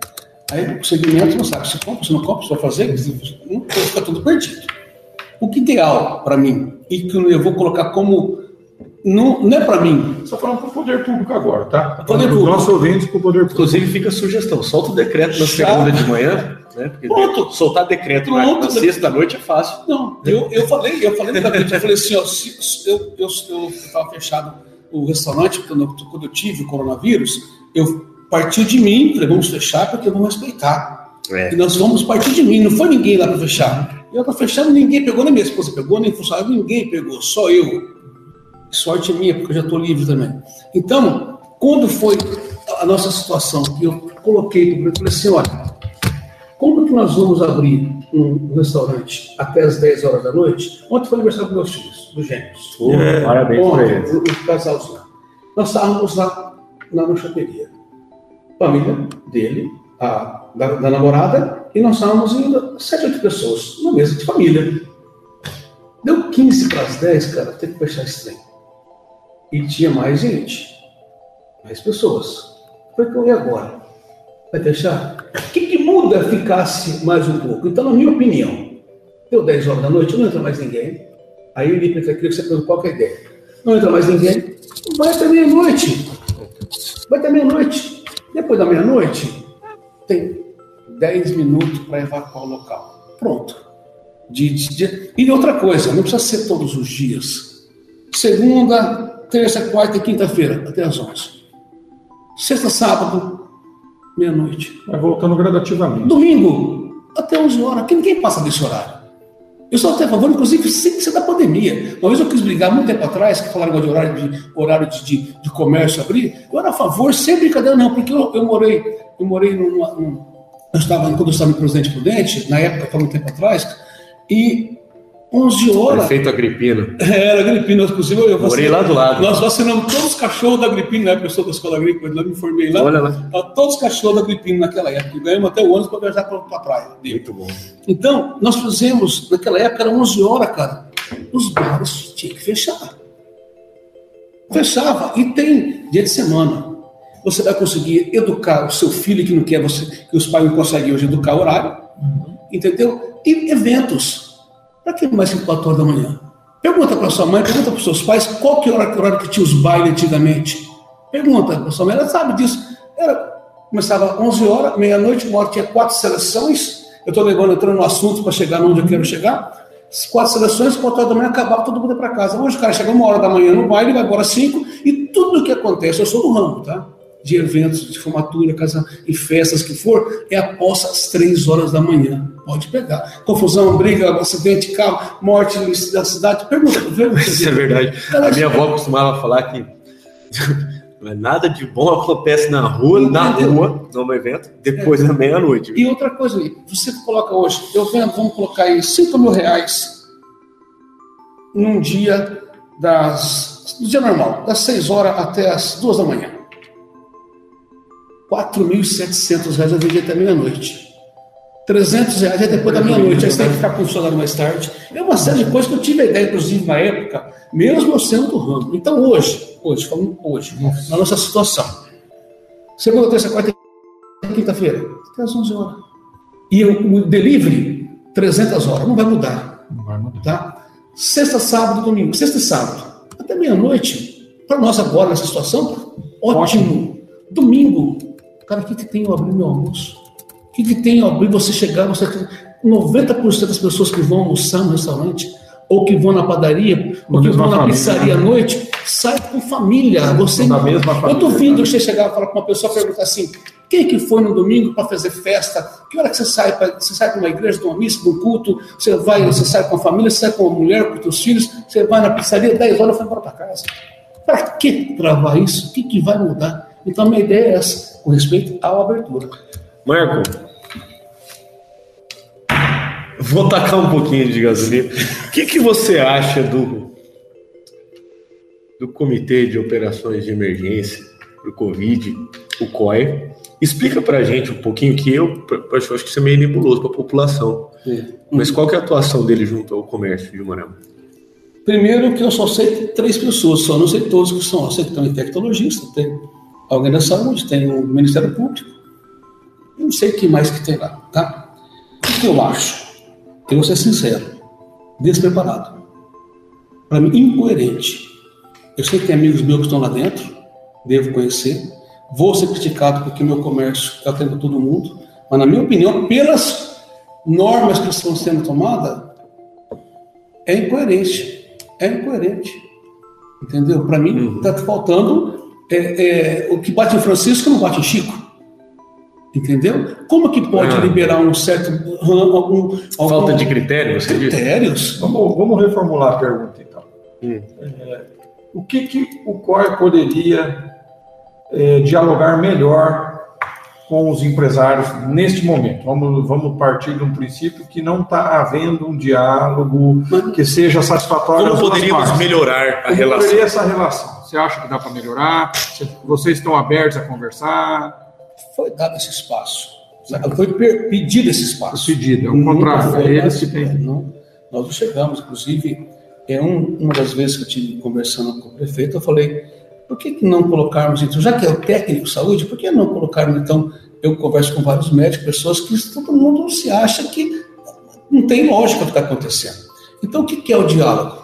Aí o segmento não sabe se compra, se não compra, se vai fazer, não fica tudo perdido. O que ideal para mim, e que eu vou colocar como. Não, não é para mim. Só falando para o poder público agora, tá? Poder público. Nossos ouvintes para o poder público. Inclusive, fica a sugestão: solta o decreto na segunda de manhã. Né? Porque Pronto. soltar decreto Pronto. na sexta noite é fácil. Não, eu, eu falei, eu falei eu falei assim, ó, se, eu estava fechado o restaurante quando, quando eu tive o coronavírus, eu partiu de mim, falei, vamos fechar porque vamos respeitar. É. E nós vamos partir de mim, não foi ninguém lá para fechar. Eu estou fechando, ninguém pegou, nem minha esposa pegou, nem funcionário, ninguém pegou, só eu. Sorte minha, porque eu já estou livre também. Então, quando foi a nossa situação, que eu coloquei para o falei assim: olha, como que nós vamos abrir um restaurante até as 10 horas da noite? Ontem foi o aniversário dos meus filhos, dos gêmeos. Oh, é, parabéns para eles. O, o casalzinho. Nós estávamos lá na lanchateria. Família dele, a, da, da namorada, e nós estávamos indo sete, oito pessoas, uma mesa de família. Deu 15 para as 10, cara, tem que fechar esse trem. E tinha mais gente, mais pessoas. Falei, que e agora? Vai fechar? O que, que muda ficasse mais um pouco? Então, na minha opinião, deu 10 horas da noite, não entra mais ninguém. Aí ele pensa que você pergunta qualquer ideia. Não entra mais ninguém, vai até meia-noite. Vai até meia-noite. Depois da meia-noite, tem 10 minutos para evacuar o local. Pronto. De, de, de, e outra coisa, não precisa ser todos os dias. Segunda, terça, quarta e quinta-feira, até as 11. Sexta, sábado, meia-noite. Vai voltando gradativamente. Domingo, até 11 horas. Aqui ninguém passa desse horário. Eu sou até a favor, inclusive, sem ser da pandemia. Uma vez eu quis brigar muito tempo atrás, que falaram de horário de, horário de, de, de comércio abrir. Eu era a favor, sem brincadeira, não, porque eu, eu morei, eu morei numa, num, eu estava, quando eu estava no Presidente Prudente, na época, foi muito tempo atrás, e 11 horas. Prefeito Agripino. Era Agripino, inclusive eu Morei lá do lado. Nós vacinamos todos os cachorros da Agripino, na época eu sou da escola agrícola, eu me formei lá. Olha lá. Todos os cachorros da Agripino naquela época. E ganhamos até o ônibus para viajar para a praia. Muito bom. Então, nós fizemos, naquela época era 11 horas, cara. Os bares tinham que fechar. Fechava. E tem dia de semana. Você vai conseguir educar o seu filho que não quer você, que os pais não conseguem hoje educar o horário. Uhum. Entendeu? E eventos. Para que mais que 4 horas da manhã? Pergunta para sua mãe, pergunta para seus pais qual que era o horário que tinha os bailes antigamente. Pergunta para sua mãe, ela sabe disso. Era, começava 11 horas, meia-noite, uma hora tinha quatro seleções. Eu estou levando, entrando no assunto para chegar onde eu quero chegar. Quatro seleções, quatro horas da manhã acabava, todo mundo ia para casa. Hoje o cara chega uma hora da manhã no baile, vai embora cinco, e tudo o que acontece, eu sou do ramo, tá? De eventos de formatura, casa e festas que for, é após as três horas da manhã. Pode pegar. Confusão, briga, acidente, carro, morte da cidade. Pergunta. Isso é verdade. A minha avó costumava falar que nada de bom acontece na rua, Entendeu? na rua, num evento, depois é. da meia-noite. E outra coisa, você coloca hoje, eu vendo, vamos colocar aí 5 mil reais num dia das, do dia normal, das 6 horas até as 2 da manhã. 4.700 reais eu vendi até meia-noite. 300 reais é depois da meia-noite, aí você tem que ficar com o funcionário mais tarde. É uma série de coisas que eu tive a ideia, inclusive, na época, mesmo eu sendo do ramo. Então, hoje, hoje, falando hoje, na nossa situação, segunda, terça, quarta e quinta-feira, até às 11 horas. E o delivery, 300 horas, não vai mudar. Não vai mudar. Tá? Sexta, sábado, domingo, sexta e sábado, até meia-noite, para nós agora nessa situação, ótimo. ótimo. Domingo, Cara, o que, que tem eu abrir meu almoço? O que, que tem eu abrir você chegar, você 90% das pessoas que vão almoçar no restaurante, ou que vão na padaria, ou que vão na família, pizzaria né? à noite, sai com família. Você, na mesma família, eu duvido né? você chegar e falar com uma pessoa e perguntar assim: quem que foi no domingo para fazer festa? Que hora que você sai? Pra, você sai para uma igreja, de uma missa, de um culto? Você vai, você sai com a família, você sai com a mulher, com os filhos, você vai na pizzaria, 10 horas e vai embora para casa. Para que travar isso? O que, que vai mudar? Então, a minha ideia é essa, com respeito à abertura. Marco, vou tacar um pouquinho de gasolina. O que, que você acha do, do Comitê de Operações de Emergência para o Covid, o COE? Explica para a gente um pouquinho que eu, eu acho que isso é meio nebuloso para a população. Mas qual que é a atuação dele junto ao comércio de Moarama? Primeiro que eu só sei três pessoas, só não sei todos que são. Sei que tem um infectologista, tem alguém da saúde, tem o Ministério Público, não sei o que mais que tem lá, tá? O que eu acho? Eu vou ser sincero, despreparado. Para mim, incoerente. Eu sei que tem amigos meus que estão lá dentro, devo conhecer. Vou ser criticado porque meu comércio é atento a todo mundo, mas na minha opinião, pelas normas que estão sendo tomadas, é incoerente. É incoerente. Entendeu? Para mim, está uhum. faltando é, é, o que bate em Francisco não bate em Chico. Entendeu? Como que pode ah. liberar um certo. Algum, algum, Falta de critério, você Critérios? Vamos, vamos reformular a pergunta, então. Hum. É, o que, que o COR poderia é, dialogar melhor com os empresários neste momento? Vamos, vamos partir de um princípio que não está havendo um diálogo que seja satisfatório. Como poderíamos melhorar a Como relação? essa relação? Você acha que dá para melhorar? Vocês estão abertos a conversar? Foi dado esse espaço. Foi pedido esse espaço. Pedido, é um contrato. É eles que têm. Não, nós não chegamos, inclusive, é um, uma das vezes que eu tive conversando com o prefeito, eu falei, por que, que não colocarmos, então, já que é o técnico de saúde, por que não colocarmos, então, eu converso com vários médicos, pessoas que todo mundo se acha que não tem lógica o que está acontecendo. Então, o que é o diálogo?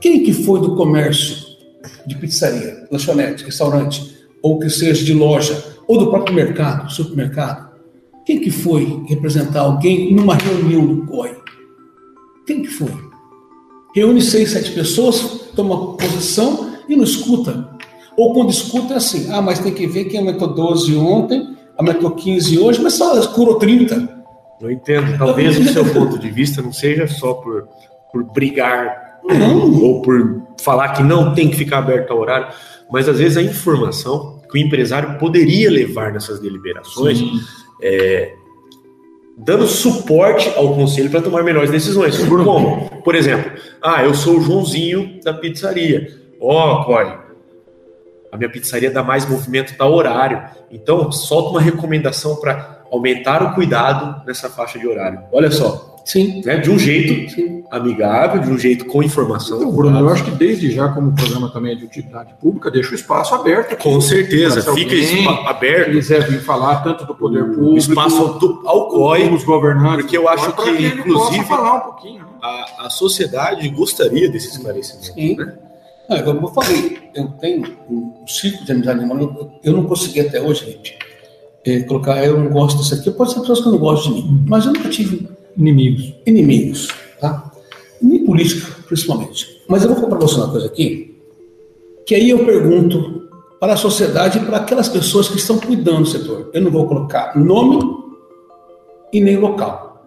Quem que foi do comércio de pizzaria, lanchonete, restaurante, ou que seja de loja, ou do próprio mercado, supermercado? Quem que foi representar alguém numa reunião do COI? Quem que foi? Reúne seis, sete pessoas, toma posição e não escuta. Ou quando escuta é assim, ah, mas tem que ver quem aumentou 12 ontem, aumentou 15 hoje, mas só curou 30. Eu entendo. Talvez o seu ponto de vista não seja só por, por brigar. Ou por falar que não tem que ficar aberto ao horário, mas às vezes a informação que o empresário poderia levar nessas deliberações, é, dando suporte ao conselho para tomar melhores decisões. Como? Por exemplo, ah, eu sou o Joãozinho da pizzaria. Ó, oh, Corey, a minha pizzaria dá mais movimento, dá horário. Então, solta uma recomendação para aumentar o cuidado nessa faixa de horário. Olha só, Sim. né, de um jeito amigável, de um jeito com informação. Então, Bruno, eu acho que desde já, como o programa também é de utilidade pública, deixa o espaço aberto. aqui. Com certeza, fica alguém aberto quiser vir falar tanto do poder o público, espaço ao, ao COI, como os governantes, porque eu acho que, ele inclusive, falar um pouquinho. né? a, a sociedade gostaria desse esclarecimento. Sim. Né? Ah, como eu falei, eu tenho um ciclo de amizade eu, eu não consegui até hoje, gente, eh, colocar, eu não gosto disso aqui, pode ser pessoas que não gostam de mim, mas eu nunca tive Inimigos. inimigos, tá? Nem política, principalmente. Mas eu vou falar para você uma coisa aqui, que aí eu pergunto para a sociedade e para aquelas pessoas que estão cuidando do setor. Eu não vou colocar nome e nem local.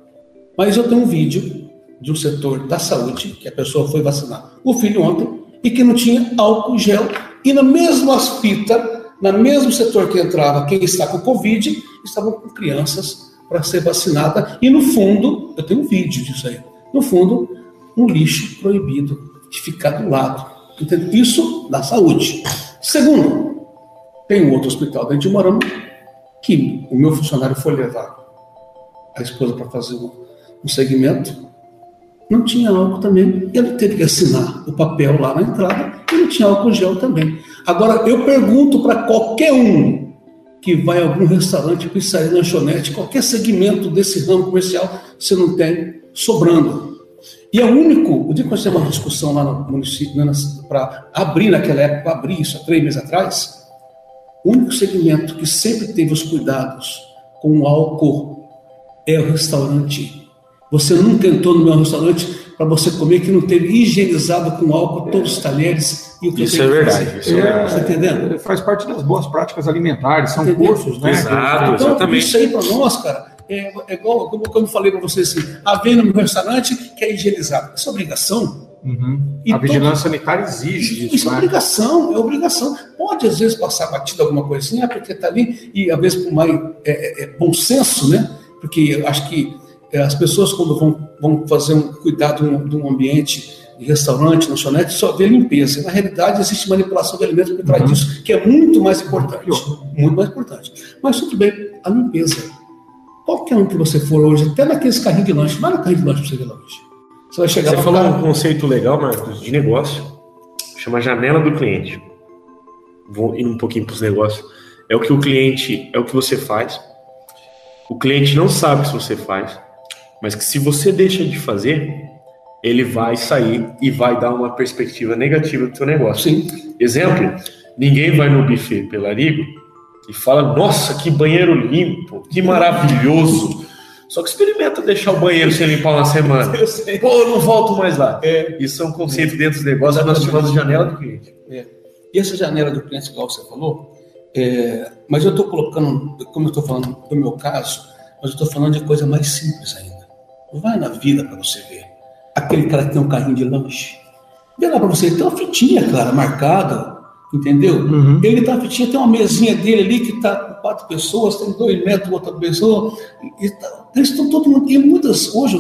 Mas eu tenho um vídeo de um setor da saúde, que a pessoa foi vacinar o filho ontem, e que não tinha álcool gel, e na mesma fita, no mesmo setor que entrava quem está com Covid, estavam com crianças para ser vacinada, e no fundo, eu tenho um vídeo disso aí, no fundo, um lixo proibido de ficar do lado. Entende? Isso da saúde. Segundo, tem um outro hospital dentro de Morama que o meu funcionário foi levar a esposa para fazer um, um segmento, não tinha álcool também. Ele teve que assinar o papel lá na entrada e não tinha álcool gel também. Agora, eu pergunto para qualquer um que vai a algum restaurante, pizzaria, lanchonete, qualquer segmento desse ramo comercial, você não tem sobrando. E é o único, o dia que nós uma discussão lá no município, para abrir naquela época, abrir isso há três meses atrás, o único segmento que sempre teve os cuidados com o álcool é o restaurante. Você nunca entrou no meu restaurante para você comer que não teve higienizado com álcool todos os talheres e o que Isso tem é que verdade, fazer. isso é verdade. Tá entendendo? Faz parte das boas práticas alimentares, são Entendeu? cursos, né? Exato. Então, exatamente. isso aí para nós, cara, é, é igual, como, como eu falei para vocês assim, havendo no restaurante que é higienizado. Isso é obrigação. Uhum. A todo- vigilância sanitária exige Isso, isso, é né? obrigação, é obrigação. Pode, às vezes, passar batido alguma coisinha, porque está ali, e às vezes por mais é, é, é bom senso, né? Porque eu acho que é, as pessoas, quando vão, vão fazer um cuidado de um, de um ambiente de restaurante, lanchonete, só vê limpeza. Na realidade, existe manipulação de alimentos por trás Uhum. disso, que é muito mais importante. Muito mais importante. Mas tudo bem, a limpeza. Qualquer um que você for hoje, até naqueles carrinhos de lanche, vai no carrinho de lanche para você ver lanche. Você vai chegar Você falou um conceito legal, Marcos, de negócio, chama janela do cliente. Vou ir um pouquinho para os negócios. É o que o cliente, é o que você faz. O cliente não sabe se você faz, mas que se você deixa de fazer, ele vai sair e vai dar uma perspectiva negativa do seu negócio. Sim, Exemplo, ninguém vai no buffet Pelarigo e fala, nossa, que banheiro limpo, que maravilhoso. Só que experimenta deixar o banheiro sem limpar uma semana. eu sei. Pô, eu não volto mais lá. É, Isso é um conceito dentro dos negócios que nós chamamos de janela do cliente. E essa janela do cliente, igual você falou, é, mas eu estou colocando, como eu estou falando do meu caso, mas eu estou falando de coisa mais simples ainda. Vai na vida para você ver. Aquele cara que tem um carrinho de lanche. Vê lá para você, tem uma fitinha, cara, marcada, entendeu? Uhum. Ele tá fitinha, tem uma mesinha dele ali que está com quatro pessoas, tem dois metros outra pessoa. E, tá- eles estão todo mundo. E muitas, hoje,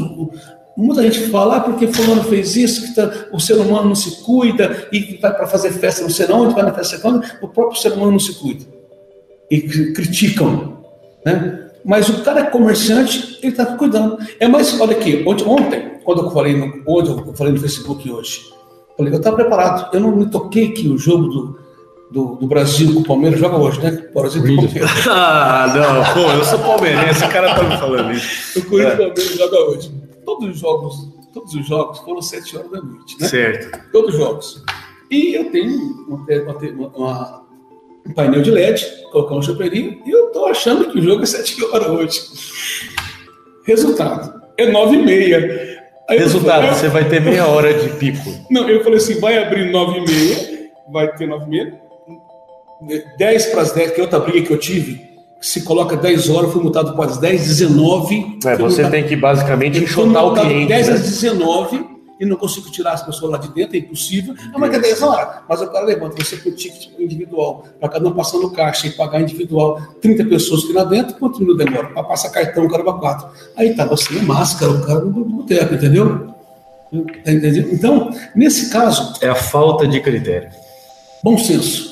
muita gente fala, ah, porque fulano fez isso, que tá- o ser humano não se cuida, e vai para fazer festa não sei onde, vai na festa onde, o próprio ser humano não se cuida. E cri- criticam. Né? Mas o cara é comerciante, ele está cuidando. É mais, olha aqui, ontem, ontem, quando eu falei no, hoje, eu falei no Facebook hoje, Falei, eu estava preparado. Eu não me toquei que o jogo do, do, do Brasil com o Palmeiras joga hoje, né? Brasil com o Palmeiras. ah, não, pô, eu sou palmeirense, o cara tá me falando isso. O Corinthians Palmeiras joga hoje. Todos os jogos, todos os jogos foram sete horas da noite, né? Certo. Todos os jogos. E eu tenho uma, uma, uma, um painel de LED, colocar um chapeirinho, e eu tô achando que o jogo é sete horas hoje. Resultado, é nove e meia. Aí Resultado, falei, você vai ter meia hora de pico. Não, eu falei assim, vai abrir nove e meia, vai ter nove e meia, 10 para as 10, que é outra briga que eu tive, se coloca 10 horas, fui multado para as 10, 19. É, você multado, tem que basicamente enxotar o cliente. 10 né? às 19 e não consigo tirar as pessoas lá de dentro, é impossível. É 10 horas. Mas o cara levanta você com o ticket individual, para cada um passar no caixa e pagar individual. 30 pessoas que lá dentro, quanto minuto demora? Para passar cartão, o cara vai 4. Aí tá você máscara, o cara do boteco, entendeu? Tá entendendo? Então, nesse caso. É a falta de critério. Bom senso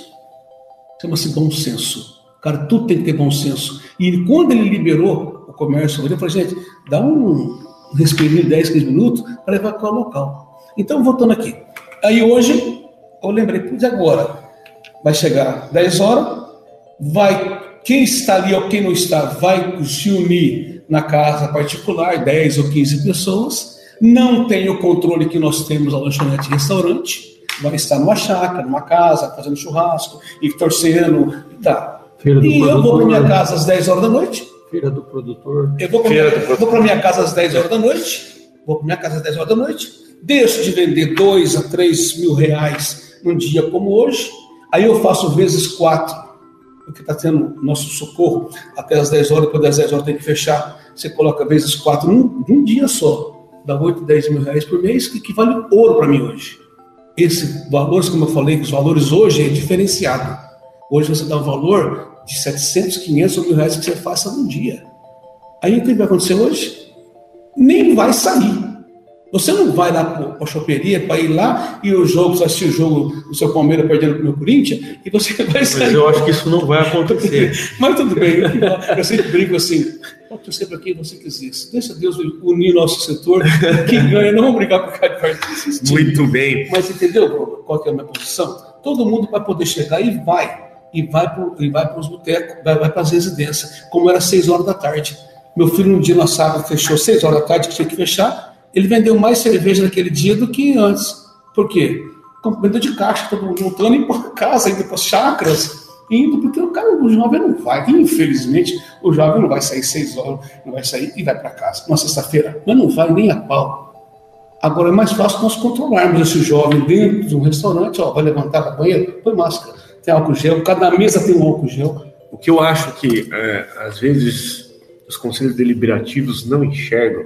Chama-se bom senso. Cara, tudo tem que ter bom senso. E quando ele liberou o comércio, eu falei, gente, dá um respirinho de 10, 15 minutos para evacuar o local. Então, voltando aqui. Aí hoje, eu lembrei, de agora, vai chegar 10 horas, vai, quem está ali ou quem não está, vai se unir na casa particular, 10 ou 15 pessoas, não tem o controle que nós temos a lanchonete e restaurante, vai estar numa chácara, numa casa, fazendo churrasco e torcendo tá. Feira e eu vou para minha casa às 10 horas da noite. Feira do produtor. Eu vou para minha casa às 10 horas da noite. Vou para minha casa às 10 horas da noite. Deixo de vender 2 a 3 mil reais num dia como hoje. Aí eu faço vezes 4, porque está tendo nosso socorro até as 10 horas, depois das 10 horas tem que fechar. Você coloca vezes 4 num, num dia só. Dá 8, 10 mil reais por mês, que equivale ouro para mim hoje esse valores, como eu falei, os valores hoje é diferenciado. Hoje você dá um valor de 700, 500 mil reais que você faça num dia. Aí o que vai acontecer hoje? Nem vai sair. Você não vai lá para a choperia para ir lá e o jogo, assistir o jogo do seu Palmeiras perdendo para o meu Corinthians e você vai sair. Mas eu acho que isso não vai acontecer. Mas tudo bem, eu sempre brinco assim, pode torcer para quem você quiser. Deixa Deus unir nosso setor, quem ganha, não vamos brigar por de partido. Muito bem. Mas entendeu qual é a minha posição? Todo mundo vai poder chegar e vai. E vai para os botecos, vai, vai para as residências, como era seis horas da tarde. Meu filho um dia na sábado fechou seis horas da tarde, que tinha que fechar, ele vendeu mais cerveja naquele dia do que antes. Por quê? Vendeu de caixa, todo mundo montando, indo para casa, indo para as chacras, indo, porque o cara, o jovem não vai. Infelizmente, o jovem não vai sair seis horas, não vai sair e vai para casa. Uma sexta-feira, mas não vai nem a pau. Agora é mais fácil nós controlarmos esse jovem dentro de um restaurante, ó, vai levantar da banheira, põe máscara, tem álcool gel, cada mesa tem um álcool gel. O que eu acho que, é, às vezes, os conselhos deliberativos não enxergam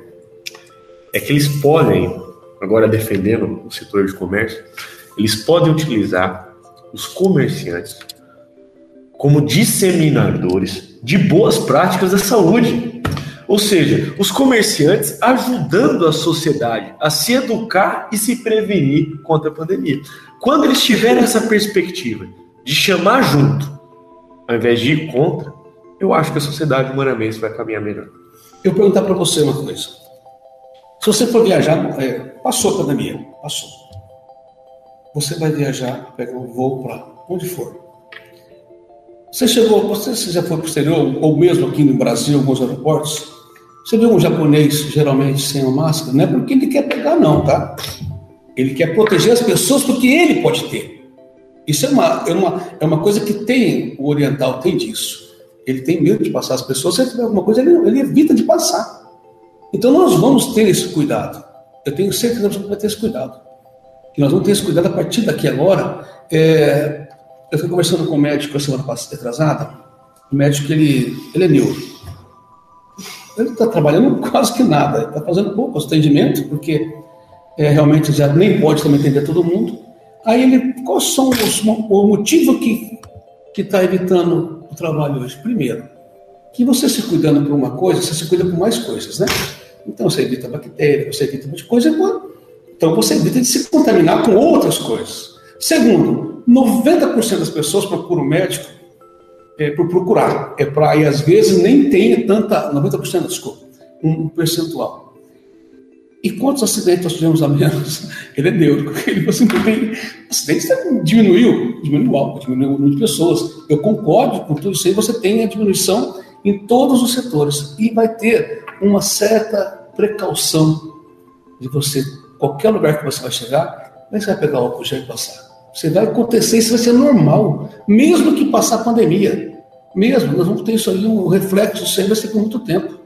é que eles podem, agora defendendo o setor de comércio, eles podem utilizar os comerciantes como disseminadores de boas práticas da saúde. Ou seja, os comerciantes ajudando a sociedade a se educar e se prevenir contra a pandemia. Quando eles tiverem essa perspectiva de chamar junto, ao invés de ir contra, eu acho que a sociedade humanamente vai caminhar melhor. Eu vou perguntar para você uma coisa. Se você for viajar, é, passou a pandemia, passou. Você vai viajar, pega um voo para onde for. Você chegou, você já foi para o exterior, ou mesmo aqui no Brasil, alguns aeroportos, você vê um japonês geralmente sem a máscara, não é porque ele quer pegar, não, tá? Ele quer proteger as pessoas porque ele pode ter. Isso é uma, é uma, é uma coisa que tem, o oriental tem disso. Ele tem medo de passar as pessoas, se ele tiver alguma coisa, ele, ele evita de passar. Então nós vamos ter esse cuidado. Eu tenho certeza que vamos ter esse cuidado. Que nós vamos ter esse cuidado a partir daqui agora. É, eu fui conversando com o um médico a semana passada, atrasada. O médico, ele, ele é neuro. Ele está trabalhando quase que nada. Está fazendo pouco atendimento, porque é, realmente já nem pode também atender todo mundo. Aí ele, quais são os, o motivo que está evitando o trabalho hoje? Primeiro, que você se cuidando por uma coisa, você se cuida por mais coisas, né? Então você evita bactéria, você evita muita coisa, então você evita de se contaminar com outras coisas. Segundo, 90% das pessoas procuram médico é, por procurar, é para e às vezes nem tem tanta, 90% desculpa, um percentual. E quantos acidentes nós tivemos a menos? Ele é neuro, ele não tem. Acidentes diminuiu, diminuiu algo, diminuiu o número de pessoas. Eu concordo com tudo isso aí, você tem a diminuição em todos os setores. E vai ter uma certa precaução de você, qualquer lugar que você vai chegar, você vai pegar o álcool e passar. Você vai acontecer, isso vai ser normal, mesmo que passar a pandemia. Mesmo, nós vamos ter isso aí, um reflexo, aí vai ser por muito tempo.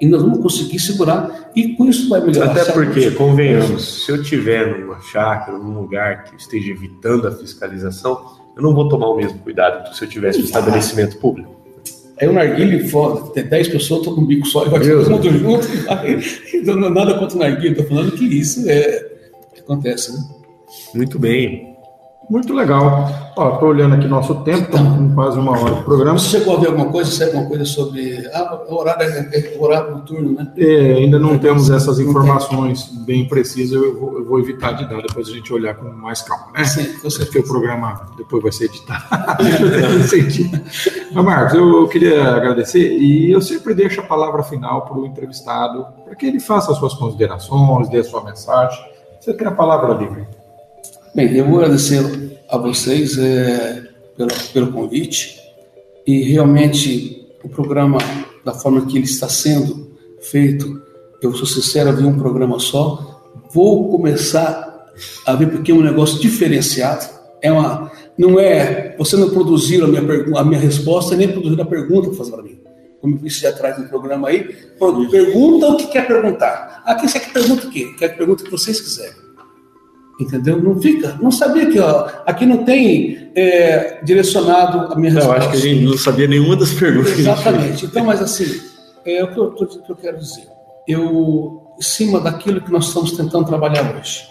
E nós vamos conseguir segurar, e com isso vai melhorar. Até porque, convenhamos, se eu tiver numa chácara, num lugar que esteja evitando a fiscalização, eu não vou tomar o mesmo cuidado que se eu tivesse um estabelecimento público. Aí o narguile foda, tem 10 pessoas, tô com um bico só e vai todo mundo junto. Nada contra o narguile, tô falando que isso é acontece, né? Muito bem. Muito legal. Tô olhando aqui nosso tempo, estamos com quase uma hora de programa. Você chegou a ver alguma coisa, sabe alguma coisa sobre. Ah, o horário é, é horário noturno, né? É, ainda não temos essas informações bem precisas, eu vou, eu vou, evitar de dar, depois a gente olhar com mais calma, né? Sim, Porque o programa depois vai ser editado. Mas, Marcos, eu queria agradecer e eu sempre deixo a palavra final para o entrevistado, para que ele faça as suas considerações, dê a sua mensagem. Você tem a palavra livre. Bem, eu vou agradecer a vocês é, pelo, pelo convite e realmente o programa, da forma que ele está sendo feito, eu sou sincero, vi um programa só, vou começar a ver porque é um negócio diferenciado, é uma, não é, você não produziu a minha, a minha resposta, nem produziu a pergunta que faz para mim. Como eu disse atrás no programa aí, pergunta o que quer perguntar. Aqui você quer pergunta o quê? Quer pergunta o que vocês quiserem. Entendeu? Não fica. Não sabia que ó, aqui não tem é, direcionado a minha resposta. Eu acho que a gente não sabia nenhuma das perguntas. Exatamente. Então, mas assim, é o que eu, que eu quero dizer. Eu, em cima daquilo que nós estamos tentando trabalhar hoje,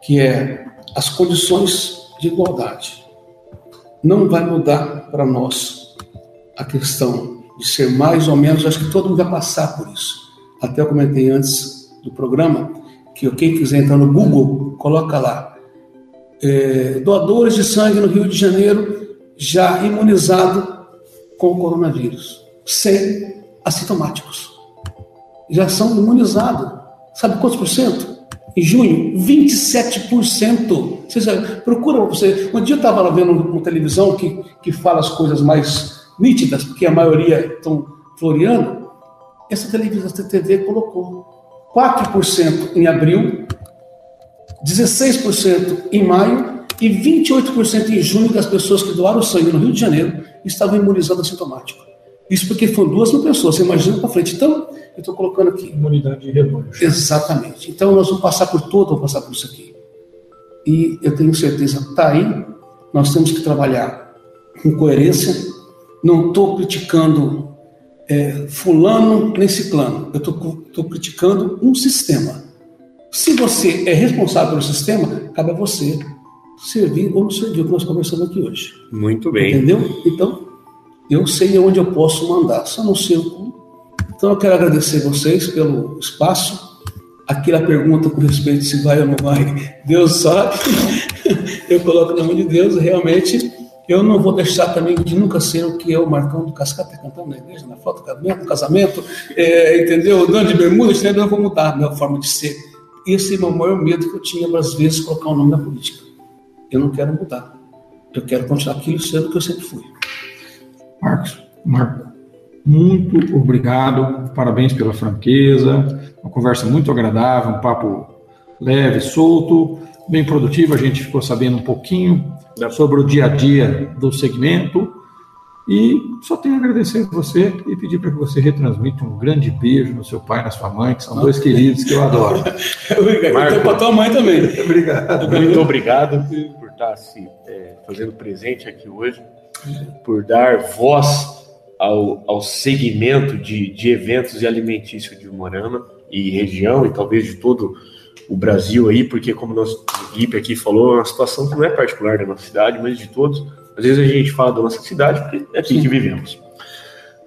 que é as condições de igualdade, não vai mudar para nós a questão de ser mais ou menos. Acho que todo mundo vai passar por isso. Até eu comentei antes do programa que quem quiser entrar no Google, coloca lá. É, doadores de sangue no Rio de Janeiro já imunizado com o coronavírus, sem assintomáticos. Já são imunizados. Sabe quantos por cento? Em junho, 27%. Você sabe, procura você. Um dia eu estava vendo uma televisão que, que fala as coisas mais nítidas, porque a maioria estão floreando. Essa televisão, essa TV colocou 4% em abril, 16% em maio e 28% em junho das pessoas que doaram sangue no Rio de Janeiro estavam imunizadas assintomático. Isso porque foram duas mil pessoas, você imagina para frente. Então, eu estou colocando aqui. Imunidade de rebanho. Exatamente. Então, nós vamos passar por todo, vamos passar por isso aqui. E eu tenho certeza, está aí, nós temos que trabalhar com coerência. Não estou criticando é, fulano nem ciclano. Eu estou criticando um sistema. Se você é responsável pelo sistema, cabe a você servir ou não servir, o que nós conversamos aqui hoje. Muito bem. Entendeu? Então, eu sei onde eu posso mandar, só não sei o como. Então, eu quero agradecer vocês pelo espaço. Aquela pergunta com respeito se vai ou não vai, Deus sabe. Eu coloco na mão de Deus, realmente eu não vou deixar também de nunca ser o que é o Marcão do Cascata cantando na igreja, na foto, no casamento, é, entendeu? Dando de bermuda, eu não vou mudar a minha forma de ser. Esse é o maior medo que eu tinha, às vezes, colocar o nome na política. Eu não quero mudar. Eu quero continuar aquilo sendo que eu sempre fui. Marcos, Marco, muito obrigado, parabéns pela franqueza, uma conversa muito agradável, um papo leve, solto, bem produtivo. A gente ficou sabendo um pouquinho sobre o dia a dia do segmento. E só tenho a agradecer a você e pedir para que você retransmita um grande beijo no seu pai e na sua mãe, que são dois queridos que eu adoro. Obrigado. para tua mãe também. obrigado. Muito obrigado por estar se é, fazendo presente aqui hoje, por dar voz ao, ao segmento de, de eventos e alimentício de Morama e região, e talvez de todo o Brasil aí, porque como nosso Guipe aqui falou, é uma situação que não é particular da nossa cidade, mas de todos. Às vezes a gente fala da nossa cidade porque é aqui Sim. que vivemos.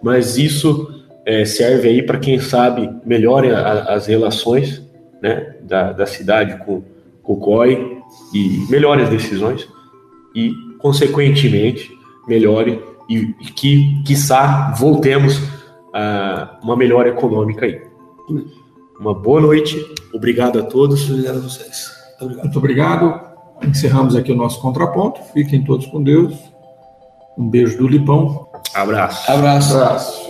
Mas isso é, serve aí para quem sabe melhore a, as relações né, da, da cidade com, com o COI e melhore as decisões e, consequentemente, melhore e, e que, quiçá, voltemos a uma melhora econômica aí. Uma boa noite. Obrigado a todos. Obrigado a vocês. Muito obrigado. Muito obrigado. Encerramos aqui o nosso contraponto. Fiquem todos com Deus. Um beijo do Lipão. Abraço. Abraço. Abraço.